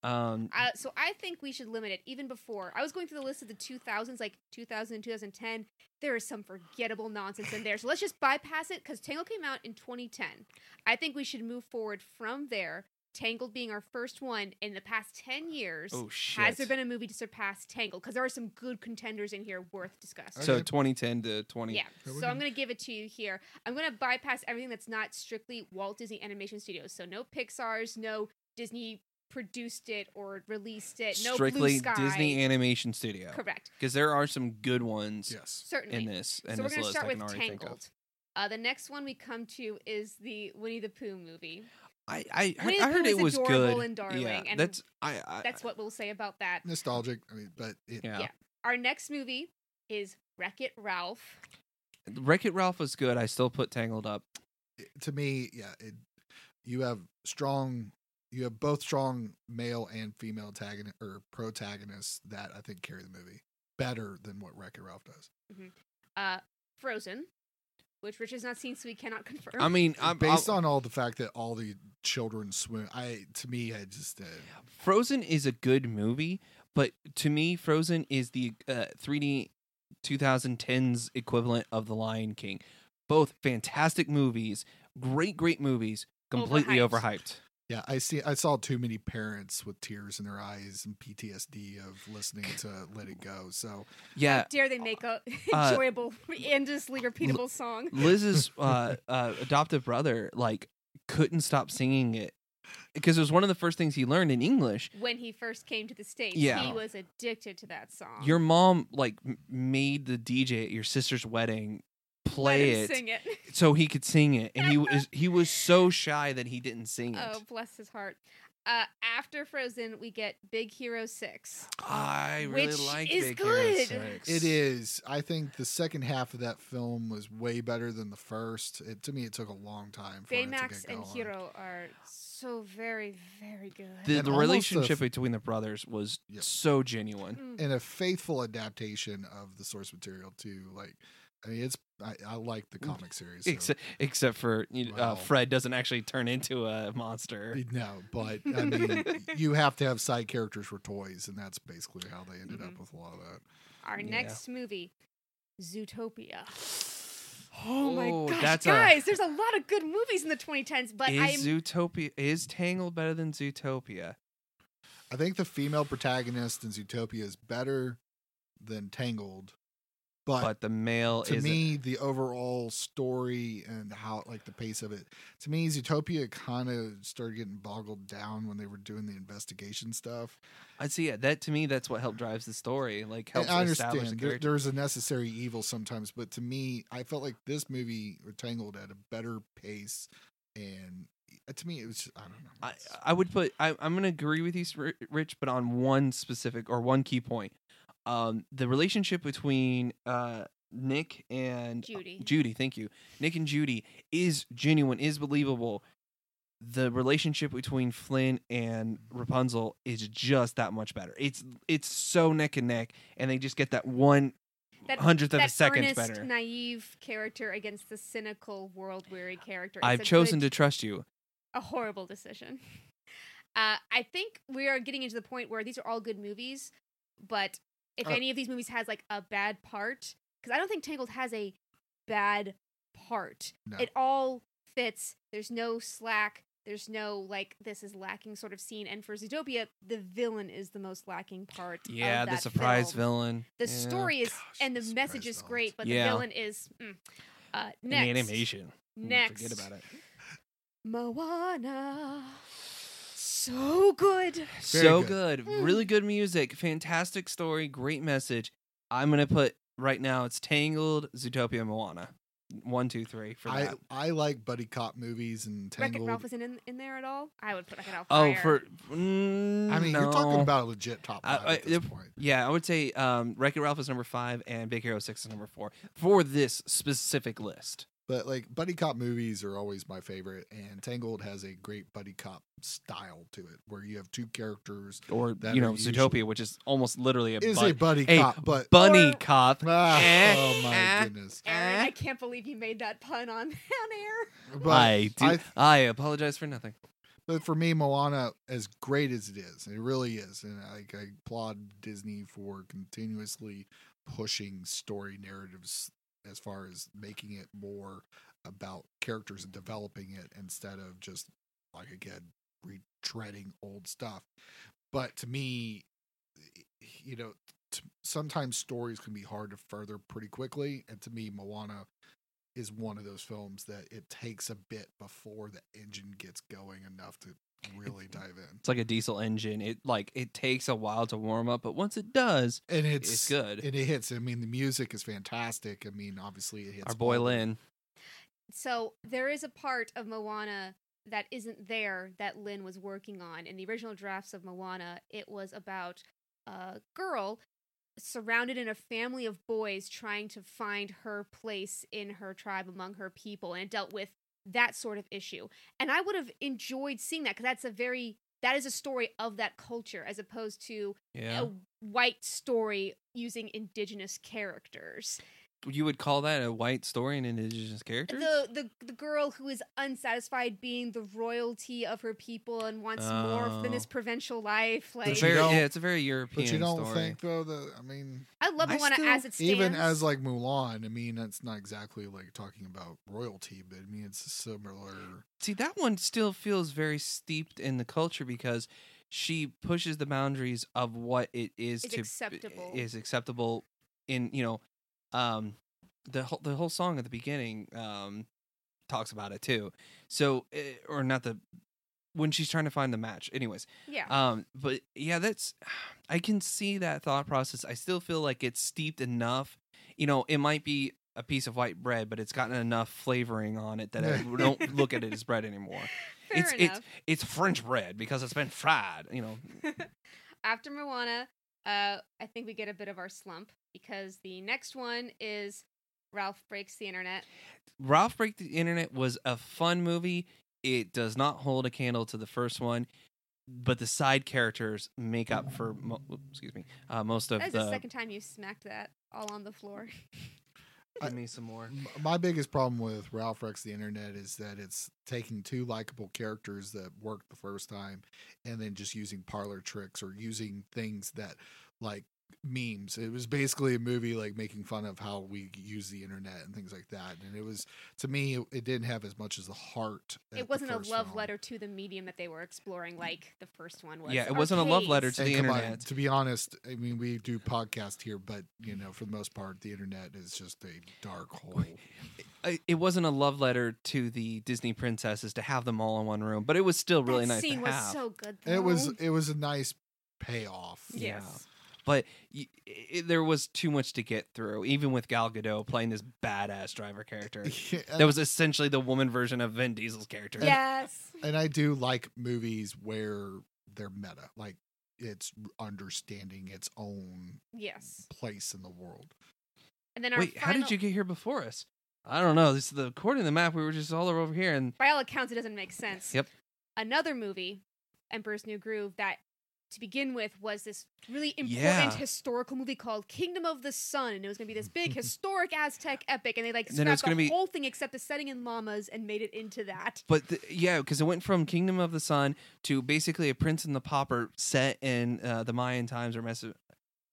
B: Um
A: Uh, so I think we should limit it even before. I was going through the list of the 2000s, like 2000 and 2010. There is some forgettable nonsense in there. So let's just bypass it because Tangled came out in 2010. I think we should move forward from there. Tangled being our first one in the past 10 years.
B: oh shit
A: Has there been a movie to surpass Tangled? Because there are some good contenders in here worth discussing.
B: so 2010 to 20
A: Yeah,
C: Yeah,
A: so I'm going to give it to you here. I'm going to bypass everything that's not strictly Walt Disney Animation Studios. So no Pixar's, no Disney produced it or released it, no
B: strictly
A: Blue Sky.
B: disney animation studio
A: Correct,
B: because there are some good ones
C: Yes.
A: certainly.
B: in this in
A: so we're going to start with
B: can already think of
A: Tangled. Uh, the next one we come to is the Winnie the Pooh movie.
B: i i,
A: Winnie
B: I heard it was
A: adorable
B: good
A: and darling,
B: yeah
A: and
B: that's i, I
A: That's what we'll say about that.
C: Nostalgic. I mean, but it,
B: yeah,
A: yeah. Our next movie is Wreck It Ralph.
B: wreck it ralph was good i still put tangled up
C: it- to me, yeah, it, you have strong, you have both strong male and female antagonist or protagonists that I think carry the movie better than what Wreck It Ralph does.
A: Uh, Frozen, which Rich has not seen, so we cannot confirm.
B: i mean i'm
C: Based
B: I'm-
C: on all the fact that all the children swim, I to me, I just uh,
B: Frozen is a good movie, but to me, Frozen is the uh, 3D 2010s equivalent of The Lion King. Both fantastic movies, great, great movies, completely
A: Overhyped.
B: overhyped.
C: Yeah, I see. I saw too many parents with tears in their eyes and PTSD of listening to "Let It Go." So
B: Yeah, How
A: Dare they make a
B: Uh,
A: enjoyable, endlessly repeatable song?
B: Liz's uh, uh, adoptive brother like couldn't stop singing it because it was one of the first things he learned in English.
A: When he first came to the states,
B: Yeah.
A: he was addicted to that song.
B: Your mom like made the DJ at your sister's wedding
A: Let
B: play
A: him
B: it
A: sing it.
B: so he could sing it, and he was he was so shy that he didn't sing it.
A: Oh, bless his heart. Uh, after Frozen, we get Big Hero Six.
B: I really
A: Which
B: like
A: is
B: Big
A: good.
B: Hero Six.
C: it is. I think the second half of that film was way better than the first. It to me, it took a long time for it to
A: Baymax
C: get
A: and
C: going.
A: Hero are so very, very good.
B: The, the relationship
C: the-
B: between the brothers was
C: Yep.
B: so genuine.
A: Mm.
C: and a faithful adaptation of the source material too. Like, I mean, it's I, I like the comic series. so-
B: Except, except for you know, uh, Fred doesn't actually turn into a monster.
C: No, but I mean, you have to have side characters for toys, and that's basically how they ended
A: Mhm.
C: up with a lot of that.
A: Our
B: Yeah.
A: next movie, Zootopia. Oh my
B: Oh,
A: gosh,
B: that's a-
A: guys! There's a lot of good movies in the 2010s, but
B: is
A: I'm
B: Zootopia is Tangled better than Zootopia?
C: I think the female protagonist in Zootopia is better than Tangled, but,
B: But the male
C: to
B: is
C: me, the overall story and how like the pace of it, to me, Zootopia kind of started getting boggled down when they were doing the investigation stuff.
B: I see it. That to me, that's what helped drives the story. Like helps
C: I
B: establish the
C: understand there, there's a necessary evil sometimes, but to me, I felt like this movie Tangled at a better pace, and uh, to me, it was just, I don't know.
B: I, I would put. I, I'm going to agree with you, Rich, but on one specific or one key point, um, the relationship between uh Nick and
A: Judy.
B: Judy, thank you. Nick and Judy is genuine, is believable. The relationship between Flynn and Rapunzel is just that much better. It's it's so neck and neck, and they just get that one
A: that,
B: hundredth of a second
A: earnest,
B: better.
A: naive character against the cynical, world-weary character. It's
B: I've chosen
A: good-
B: to trust you.
A: a horrible decision. Uh, I think we are getting into the point where these are all good movies, but if
C: Uh,
A: any of these movies has like a bad part, because I don't think Tangled has a bad part.
C: No.
A: It all fits. There's no slack. There's no like this is lacking sort of scene. And for Zootopia, the villain is the most lacking part. of
B: Yeah, the surprise
A: film.
B: villain.
A: The
B: Yeah.
A: story is,
C: Gosh,
A: and the
C: the
A: message is great, but
B: Yeah.
A: the villain is. Mm. Uh,
B: And the animation. Mm,
A: Next,
B: Forget about it.
A: Moana. So good.
B: so
C: good.
B: good. Really good music. Fantastic story. Great message. I'm gonna put right now. It's Tangled, Zootopia, Moana. One, two, three for
C: I
B: that.
C: I like buddy cop movies and
A: Wreck It
C: Tangled.
A: Ralph isn't in, in there at all. I would put Wreck It Ralph.
B: Oh,
A: higher.
B: for mm,
C: I mean, you're talking about a legit top
B: I-
C: five
B: I-
C: at this
B: it-
C: point.
B: Yeah, I would say um, Wreck It Ralph is number five and Big Hero Six is number four for this specific list.
C: But like buddy cop movies are always my favorite, and Tangled has a great buddy cop style to it, where you have two characters.
B: Or
C: That
B: you know,
C: usually-
B: Zootopia, which is almost literally a,
C: Is
B: bun-
C: a buddy
B: a
C: cop, but
B: bunny
A: Or-
B: cop.
C: Ah,
B: Eh,
C: oh my
B: eh.
C: goodness!
A: Aaron,
B: Eh?
A: I can't believe you made that pun on on air.
C: But
B: I do.
C: I-
B: I apologize for nothing.
C: But for me, Moana, as great as it is, it really is, and I, I applaud Disney for continuously pushing story narratives as far as making it more about characters and developing it instead of just like again retreading old stuff. But to me, you know, t- sometimes stories can be hard to further pretty quickly, and to me, Moana is one of those films that it takes a bit before the engine gets going enough to really dive in.
B: It's like a diesel engine. It like it takes a while to warm up, but once it does,
C: And it's,
B: it's good.
C: And it hits. I mean, the music is fantastic. I mean, obviously, it hits
B: Our boy
C: all
B: Lin.
A: So there is a part of Moana that isn't there that Lin was working on. In the original drafts of Moana, it was about a girl surrounded in a family of boys trying to find her place in her tribe among her people, and it dealt with that sort of issue. And I would have enjoyed seeing that because that's a very that is a story of that culture as opposed to
B: Yeah.
A: a white story using indigenous characters.
B: You would call that a white story and indigenous characters?
A: the the the girl who is unsatisfied being the royalty of her people and wants more than
B: Oh.
A: this provincial life. Like
B: It's very, yeah, it's a very European
C: But you don't
B: story.
C: think though that I mean,
A: I love
B: I
A: Moana
B: still-
A: as it stands.
C: even as like Mulan, I mean, that's not exactly like talking about royalty, but I mean, it's a similar.
B: See, that one still feels very steeped in the culture because she pushes the boundaries of what it is
A: Is
B: to
A: acceptable.
B: is acceptable in you know um the whole the whole song at the beginning um talks about it too. So eh, or not the when she's trying to find the match. Anyways,
A: yeah.
B: um but yeah, that's I can see that thought process. I still feel like it's steeped enough. You know, it might be a piece of white bread, but it's gotten enough flavoring on it that I don't look at it as bread anymore
A: Fair
B: it's
A: enough.
B: it's it's French bread because it's been fried. You know,
A: After Moana, uh, I think we get a bit of our slump because the next one is Ralph Breaks the Internet.
B: Ralph Breaks the Internet was a fun movie. It does not hold a candle to the first one, but the side characters make up for mo- excuse me uh, most of
A: That is
B: the.
A: the second time you smacked that all on the floor.
B: Give me some more.
C: My biggest problem with Ralph Breaks the Internet is that it's taking two likable characters that worked the first time and then just using parlor tricks or using things that like memes. It was basically a movie like making fun of how we use the internet and things like that. And it was to me it, it didn't have as much as the heart.
A: it wasn't a love
C: film.
A: letter to the medium that they were exploring like the first one was.
B: Yeah, it wasn't a love letter to
C: And
B: the
C: come on,
B: internet.
C: to be honest, I mean we do podcast here, but you know, for the most part, the internet is just a dark hole.
B: I- It wasn't a love letter to the Disney princesses to have them all in one room, but it was still really
A: that
B: nice
A: scene
B: to
A: was
B: have.
A: so good. Though.
C: It was it was a nice payoff.
B: Yeah.
A: Yes.
B: but y it, there was too much to get through, even with Gal Gadot playing this badass driver character.
C: Yeah,
B: That was essentially the woman version of Vin Diesel's character.
A: Yes.
C: and I do like movies where they're meta, like it's understanding its own
A: Yes.
C: place in the world.
A: And then our
B: Wait, how did you get here before us? I don't know. This is the according to the map. We were just all over here, and
A: By all accounts, it doesn't make sense.
B: Yep.
A: Another movie, Emperor's New Groove, that to begin with was this really important
B: Yeah.
A: historical movie called Kingdom of the Sun, and it was going to be this big historic Aztec epic, and they like
B: And then it
A: scrapped the
B: be-
A: whole thing except the setting in llamas and made it into that.
B: but the, yeah, because it went from Kingdom of the Sun to basically a Prince and the Pauper set in uh, the Mayan times or Meso-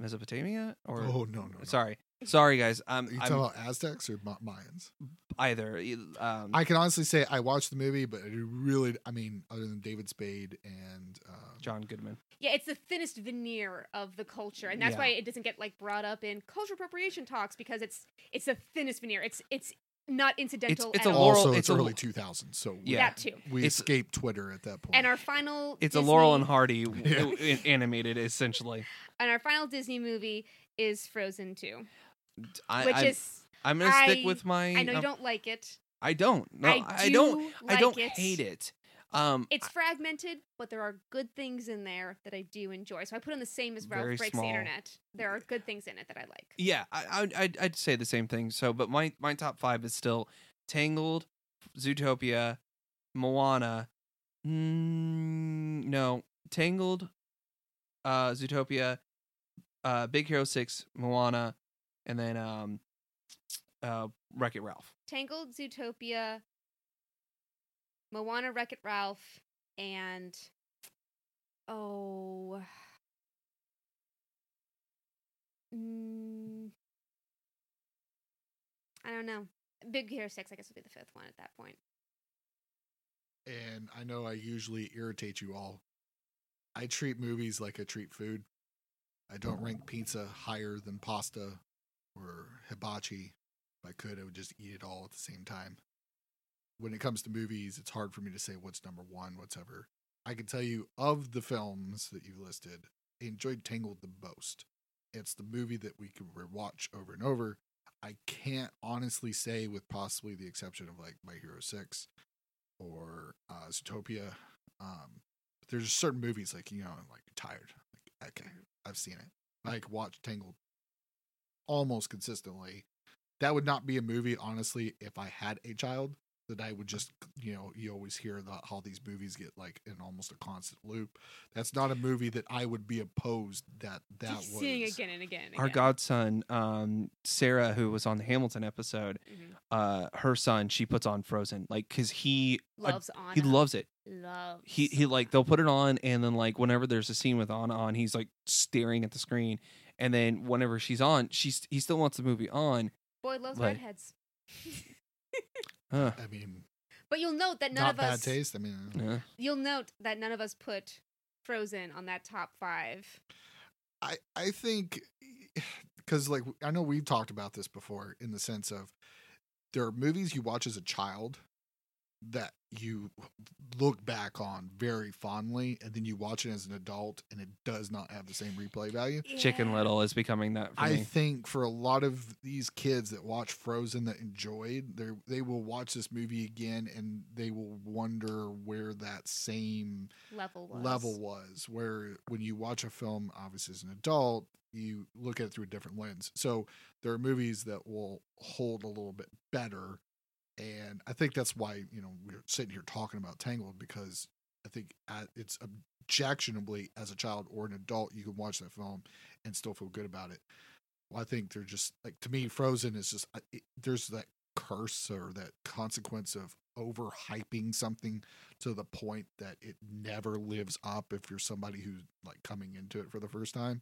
B: Mesopotamia or
C: oh no, no, no.
B: sorry, sorry guys. I'm,
C: Are you
B: I'm
C: talking about Aztecs or Mayans?
B: either. Um,
C: I can honestly say I watched the movie, but I really, I mean, other than David Spade and uh,
B: John Goodman.
A: Yeah, it's the thinnest veneer of the culture, and that's
B: Yeah.
A: why it doesn't get like brought up in cultural appropriation talks because it's it's the thinnest veneer. It's it's not incidental.
B: it's
A: at
B: a
A: all.
B: Laurel-
C: also
B: it's
C: it's early two thousand, so we,
B: Yeah.
A: That too.
C: we
B: It's-
C: escaped Twitter at that point.
A: And our final
B: It's a Laurel and Hardy
C: Yeah.
B: w- i- animated, essentially.
A: and our final Disney movie is Frozen 2,
B: I,
A: which
B: I,
A: is
B: I'm gonna stick with my.
A: I know you
B: um,
A: don't like it.
B: I don't. No,
A: I,
B: I,
A: do
B: don't. I
A: like
B: don't
A: it.
B: hate it. Um,
A: It's fragmented, but there are good things in there that I do enjoy. So I put on the same as Ralph Breaks
B: small.
A: the Internet. There are good things in it that I like.
B: Yeah, I, I, I'd, I'd say the same thing. So, but my my top five is still Tangled, Zootopia, Moana. Mm, no, Tangled, uh, Zootopia, uh, Big Hero Six, Moana, and then um, uh, Wreck It Ralph.
A: Tangled, Zootopia, Moana, Wreck It Ralph, and oh, mm, I don't know. Big Hero Six, I guess, would be the fifth one at that point.
C: and I know I usually irritate you all. I treat movies like I treat food. I don't rank pizza higher than pasta or hibachi. If I could, I would just eat it all at the same time. When it comes to movies, it's hard for me to say what's number one, what's ever. I can tell you of the films that you've listed, I enjoyed Tangled the most. It's the movie that we could rewatch over and over. I can't honestly say, with possibly the exception of like Big Hero Six, or uh, Zootopia. Um, there's certain movies like you know, like you're tired. Like okay, I've seen it. I could watch Tangled almost consistently. That would not be a movie, honestly, if I had a child. that I would just you know you always hear the, how these movies get like in almost a constant loop. That's not a movie that I would be opposed that that was
A: seeing again and again. And
B: Our
A: again.
B: godson, um, Sarah, who was on the Hamilton episode,
A: Mhm.
B: uh, her son, she puts on Frozen, like because he
A: loves on.
B: he loves it.
A: loves.
B: He he like they'll put it on, and then like whenever there's a scene with Anna on, he's like staring at the screen, and then whenever she's on, she's he still wants the movie on.
A: boy loves
B: like-
A: redheads.
B: Uh,
C: I mean,
A: But you'll note that none
C: not
A: of
C: bad
A: us.
C: taste. I mean,
B: yeah.
A: You'll note that none of us put Frozen on that top five.
C: I I think because like I know we've talked about this before in the sense of there are movies you watch as a child that you look back on very fondly and then you watch it as an adult and it does not have the same replay value.
B: Chicken Little is becoming that for
C: I
B: me.
C: think for a lot of these kids that watch Frozen that enjoyed, they they will watch this movie again and they will wonder where that same
A: level was.
C: level was. Where when you watch a film, obviously as an adult, you look at it through a different lens. So there are movies that will hold a little bit better, and I think that's why you know we're sitting here talking about Tangled because I think it's objectionably as a child or an adult you can watch that film and still feel good about it. Well, I think they're just like to me, Frozen is just it, there's that curse or that consequence of overhyping something to the point that it never lives up if you're somebody who's like coming into it for the first time.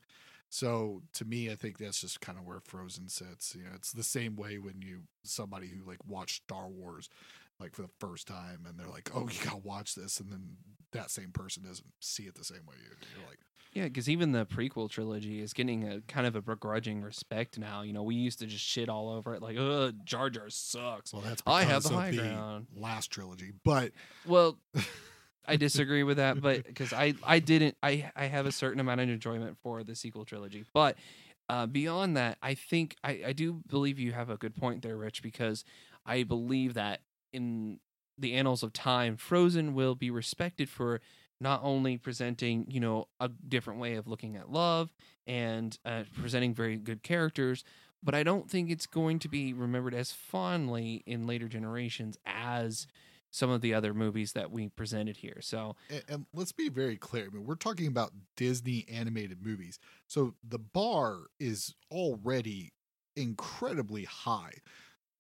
C: So to me, I think that's just kind of where Frozen sits. You know, it's the same way when you somebody who like watched Star Wars like for the first time and they're like, "Oh, you gotta watch this," and then that same person doesn't see it the same way you do. You're like,
B: Yeah, because even the prequel trilogy is getting a kind of a begrudging respect now. You know, we used to just shit all over it, like, "Ugh, Jar Jar sucks."
C: "Well, that's
B: I have the
C: of
B: high ground.
C: last trilogy." But
B: Well, I disagree with that, but because I I didn't I I have a certain amount of enjoyment for the sequel trilogy, but uh, beyond that, I think I I do believe you have a good point there, Rich, because I believe that in the annals of time, Frozen will be respected for not only presenting you know a different way of looking at love and uh, presenting very good characters. But I don't think it's going to be remembered as fondly in later generations as some of the other movies that we presented here. So
C: and, and let's be very clear. I mean, we're talking about Disney animated movies, so the bar is already incredibly high.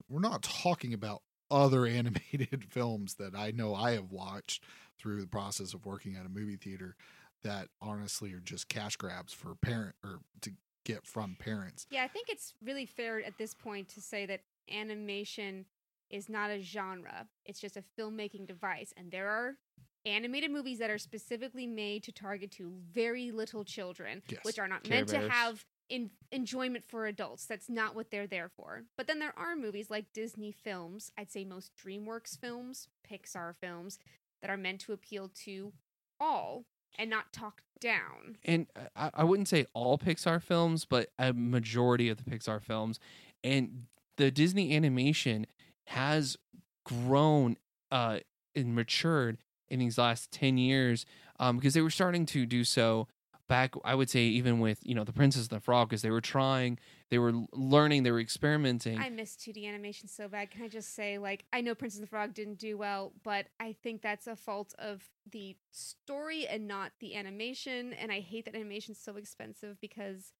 C: We're not talking about other animated films that I know I have watched through the process of working at a movie theater that honestly are just cash grabs for parent or to get from parents.
A: Yeah, I think it's really fair at this point to say that animation is not a genre. It's just a filmmaking device. And there are animated movies that are specifically made to target to very little children,
C: Yes.
A: which are not
B: Care
A: meant to have in- enjoyment for adults. That's not what they're there for. But then there are movies like Disney films, I'd say most DreamWorks films, Pixar films, that are meant to appeal to all and not talk down.
B: and uh, I, I wouldn't say all Pixar films, but a majority of the Pixar films, and the Disney animation has grown uh, and matured in these last ten years um, because they were starting to do so back. I would say even with you know the Princess and the Frog because they were trying, they were learning, they were experimenting.
A: I miss 2D animation so bad. Can I just say, like, I know Princess and the Frog didn't do well, but I think that's a fault of the story and not the animation. And I hate that animation's so expensive because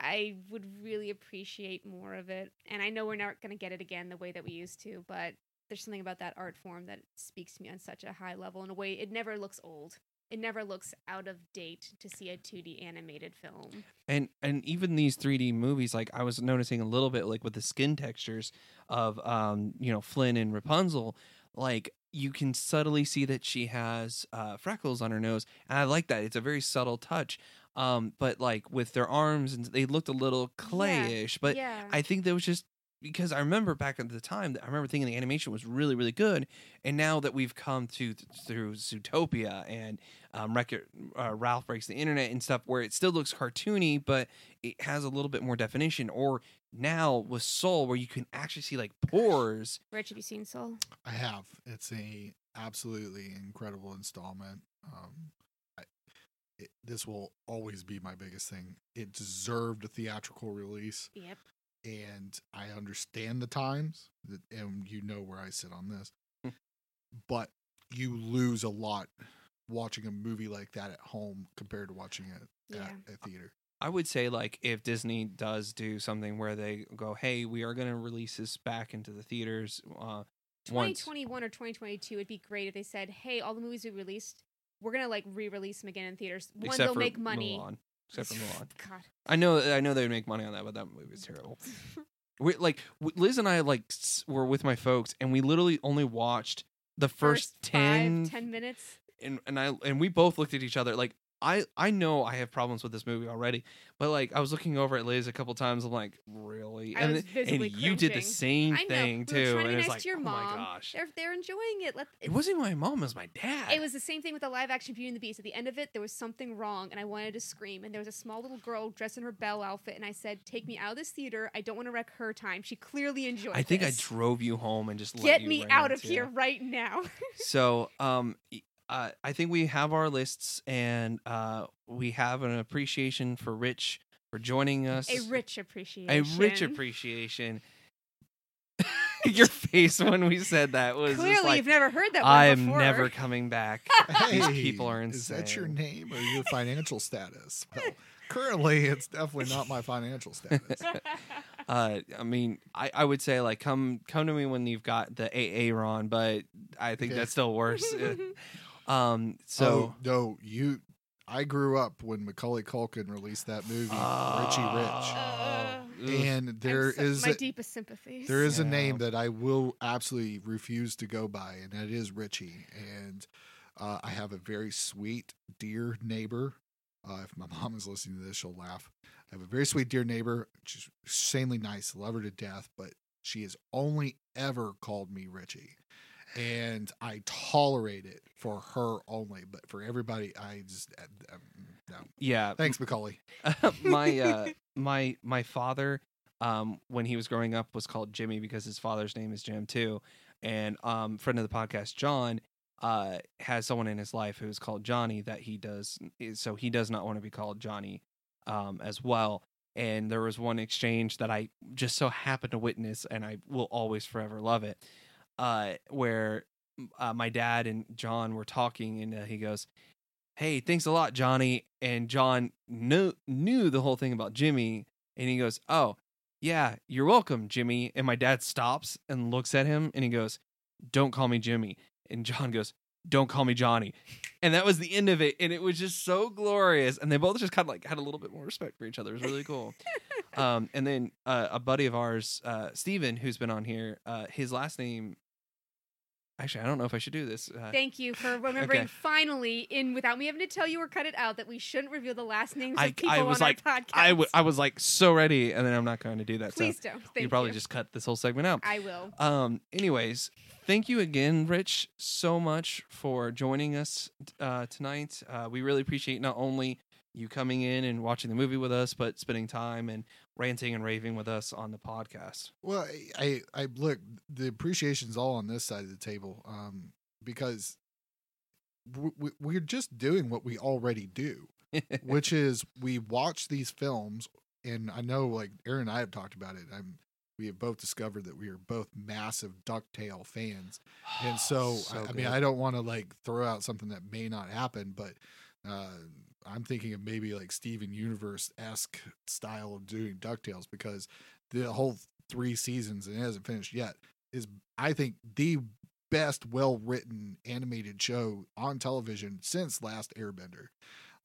A: I would really appreciate more of it. And I know we're not going to get it again the way that we used to, but there's something about that art form that speaks to me on such a high level in a way it never looks old. It never looks out of date to see a 2D animated film.
B: and and even these 3D movies, like I was noticing a little bit, like with the skin textures of um, you know, Flynn and Rapunzel, like you can subtly see that she has uh, freckles on her nose, and I like that. It's a very subtle touch. Um, but like with their arms, and they looked a little clayish. But
A: yeah.
B: I think that was just because I remember back at the time I remember thinking the animation was really really good, and now that we've come to through Zootopia and um, Wreck It, uh, Ralph breaks the internet and stuff, where it still looks cartoony, but it has a little bit more definition. Or now with Soul, where you can actually see like pores.
A: Rich, have you seen Soul?
C: I have. It's a absolutely incredible installment. Um, I, it, this will always be my biggest thing. It deserved a theatrical release,
A: Yep.
C: and I understand the times, that, and you know where I sit on this. but you lose a lot watching a movie like that at home compared to watching it
A: Yeah.
C: at a theater.
B: I would say like if Disney does do something where they go, "Hey, we are going to release this back into the theaters." Uh, once.
A: 2021 or 2022 it'd be great if they said hey all the movies we released we're gonna like re-release them again in theaters one
B: except
A: they'll
B: for
A: make money
B: Mulan. Except for Mulan.
A: god
B: I know, I know they would make money on that, but that movie was terrible. We, like Liz and I, like s- were with my folks, and we literally only watched the first,
A: First
B: 10,
A: five, 10 minutes
B: and and I and we both looked at each other like I I know I have problems with this movie already, but like I was looking over at Liz a couple times. I'm like, really?
A: I
B: and
A: was
B: and you did the
A: cringing.
B: same
A: I know.
B: thing
A: we
B: too.
A: trying to
B: and it's
A: nice
B: like,
A: to your
B: oh
A: mom
B: my gosh,
A: they're, they're enjoying it Let,
B: it wasn't my mom, it was my dad.
A: It was the same thing with the live action Beauty and the Beast. At the end of it, there was something wrong, and I wanted to scream. And there was a small little girl dressed in her Belle outfit, and I said, "Take me out of this theater. I don't want to wreck her time. She clearly enjoyed. It.
B: I think I
A: this.
B: drove you home and just let
A: get
B: you
A: me
B: rant,
A: out of
B: yeah.
A: here right now."
B: so um uh, i think we have our lists and uh we have an appreciation for rich for joining us
A: a rich appreciation.
B: a rich appreciation your face when we said that was
A: Clearly,
B: like
A: you've never heard that.
B: I am
A: before.
B: never coming back these people are insane.
C: Is that your name or your financial status? Well, currently, it's definitely not my financial status.
B: uh i mean i i would say like come come to me when you've got the aa ron but i think
C: Yeah.
B: that's still worse um so
C: oh, no, you. I grew up when Macaulay Culkin released that movie, Richie Rich,
A: Uh,
C: and there
A: so-
C: is
A: my
C: a,
A: deepest sympathies.
C: there is a name that I will absolutely refuse to go by, and that is Richie. And uh, I have a very sweet, dear neighbor. Uh, if my mom is listening to this, she'll laugh. I have a very sweet, dear neighbor. She's insanely nice, love her to death, but she has only ever called me Richie. And I tolerate it for her only, but for everybody, I just uh, um, no.
B: yeah
C: Thanks, Macaulay.
B: my uh my my father um when he was growing up was called Jimmy because his father's name is Jim too and um friend of the podcast John uh has someone in his life who's called Johnny that he does so he does not want to be called Johnny um as well and there was one exchange that I just so happened to witness and I will always forever love it uh where uh, my dad and John were talking and uh, he goes hey, thanks a lot, Johnny. And John knew knew the whole thing about Jimmy, and he goes, oh, yeah, you're welcome, Jimmy. And my dad stops and looks at him, and he goes, don't call me Jimmy. And John goes, don't call me Johnny. And that was the end of it, and it was just so glorious. And they both just kind of like had a little bit more respect for each other. It was really cool. um, and then uh, a buddy of ours, uh, Steven, who's been on here, uh, his last name. Actually, I don't know if I should do this. Uh,
A: Thank you for remembering
B: Okay.
A: finally, in without me having to tell you or cut it out, that we shouldn't reveal the last names
B: I-
A: of people
B: I was
A: on
B: like,
A: our podcast.
B: I, w- I was like so ready, and then I'm not going to do that.
A: Please
B: so
A: don't. Thank
B: you probably just cut this whole segment out.
A: I will.
B: Um. Anyways, thank you again, Rich, so much for joining us uh, tonight. Uh, we really appreciate not only you coming in and watching the movie with us, but spending time and ranting and raving with us on the podcast.
C: Well, I, I, I look, the appreciation's all on this side of the table, um, because w- w- we're just doing what we already do, which is we watch these films, and I know, like Aaron and I have talked about it. I'm, we have both discovered that we are both massive Ducktail fans, and so, I, I mean, I don't want to like throw out something that may not happen, but uh, I'm thinking of maybe like Steven Universe esque style of doing DuckTales because the whole three seasons and it hasn't finished yet is I think the best well written animated show on television since Last Airbender.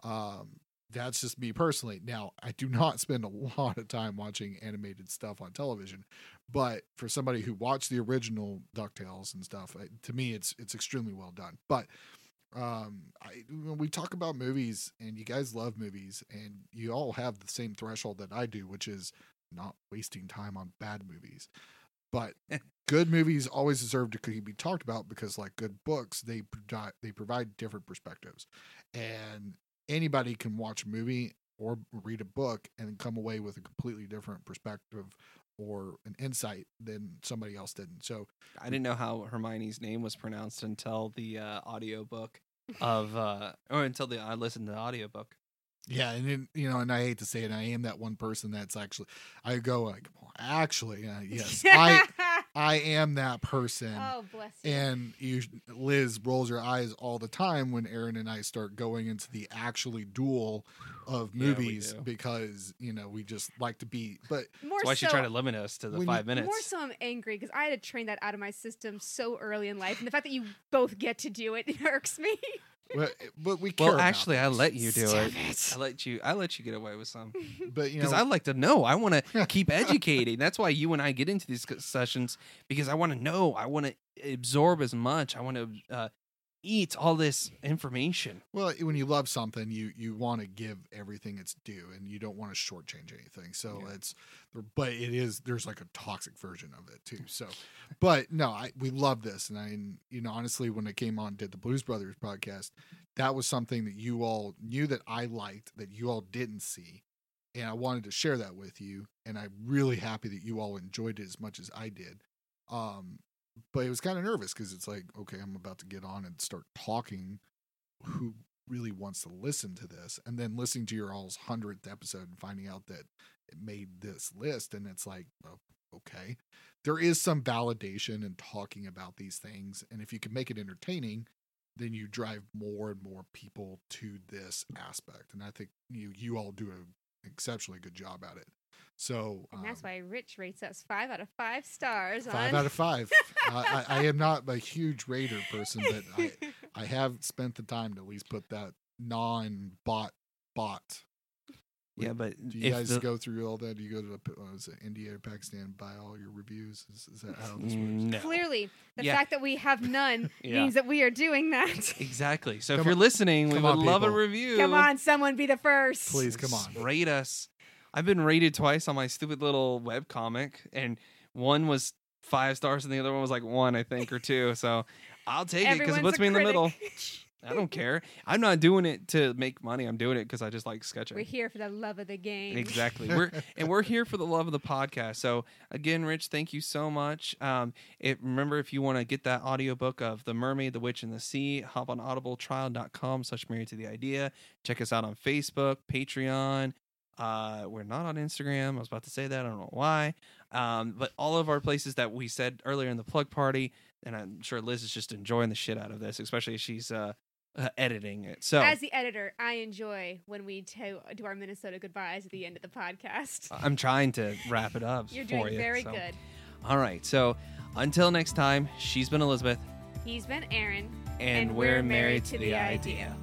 C: Um, that's just me personally. Now, I do not spend a lot of time watching animated stuff on television, but for somebody who watched the original DuckTales and stuff, to me, it's it's extremely well done. But um, I when we talk about movies, and you guys love movies, and you all have the same threshold that I do, which is not wasting time on bad movies. But good movies always deserve to be talked about because, like good books, they provide they provide different perspectives, and anybody can watch a movie or read a book and come away with a completely different perspective or an insight than somebody else didn't. So
B: I didn't know how Hermione's name was pronounced until the uh, audiobook of, uh, or until the I listened to the audiobook.
C: yeah, and then, you know, and I hate to say it, I am that one person that's actually I go like, actually, uh, yes, I I am that person.
A: Oh, bless you.
C: And you, Liz rolls her eyes all the time when Aaron and I start going into the actually duel of movies
B: do.
C: because you know we just like to be. But
A: more
B: That's why
A: so,
B: she tried to limit us to the
C: when you-
B: five minutes.
A: More so, I'm angry because I had to train that out of my system so early in life, and the fact that you both get to do it irks me.
C: But, but we care.
B: well,
C: about
B: actually, I let you do it.
A: it.
B: I let you. I let you get away with some
C: But you
B: because
C: know,
B: I like to know. I want to keep educating. That's why you and I get into these sessions because I want to know. I want to absorb as much. I want to uh, eat all this information.
C: Well, when you love something, you you want to give everything its due, and you don't want to shortchange anything. So
B: Yeah.
C: it's, but it is there's like a toxic version of it too. So, but no, I we love this, and I you know honestly when I came on did the Blues Brothers podcast, that was something that you all knew that I liked that you all didn't see, and I wanted to share that with you, and I'm really happy that you all enjoyed it as much as I did. Um, but it was kind of nervous because it's like, okay, I'm about to get on and start talking. Who really wants to listen to this? And then listening to your all's hundredth episode and finding out that it made this list, and it's like, oh, okay, there is some validation in talking about these things, and if you can make it entertaining, then you drive more and more people to this aspect. And I think you you all do an exceptionally good job at it. So
A: And that's
C: um,
A: why Rich rates us five out of five stars.
C: Five
A: on...
C: out of five. I, I, I am not a huge Raider person, but I, I have spent the time to at least put that non-bot bot.
B: Yeah, but
C: Do you guys
B: the-
C: go through all that? Do you go to the, uh, is it India or Pakistan and buy all your reviews? Is, is that how this works?
B: no.
A: Clearly, the
B: Yeah.
A: fact that we have none
B: Yeah.
A: means that we are doing that.
B: Exactly. So
C: Come
B: if you're
C: on-
B: listening, we would
C: on,
B: love a review.
A: Come on, someone be the first.
C: Please, come on.
B: Rate us. I've been rated twice on my stupid little web comic, and one was five stars, and the other one was like one, I think, or two. So I'll take it because it puts me in the middle. I don't care. I'm not doing it to make money. I'm doing it because I just like sketching.
A: We're here for the love of the game.
B: Exactly. We're and we're here for the love of the podcast. So again, Rich, thank you so much. Um, it, remember if you want to get that audiobook of The Mermaid, The Witch, and the Sea, hop on audibletrial.com slash married to the idea. Check us out on Facebook, Patreon. Uh, we're not on Instagram. I was about to say that. I don't know why. Um, but all of our places that we said earlier in the plug party, and I'm sure Liz is just enjoying the shit out of this, especially as she's uh, uh, editing it. So
A: As the editor, I enjoy when we to- do our Minnesota goodbyes at the end of the podcast.
B: I'm trying to wrap it up.
A: You're
B: for
A: doing
B: you,
A: very
B: so.
A: good.
B: All right. So until next time, she's been Elizabeth,
A: He's been Aaron.
B: and, we're, married, to the idea.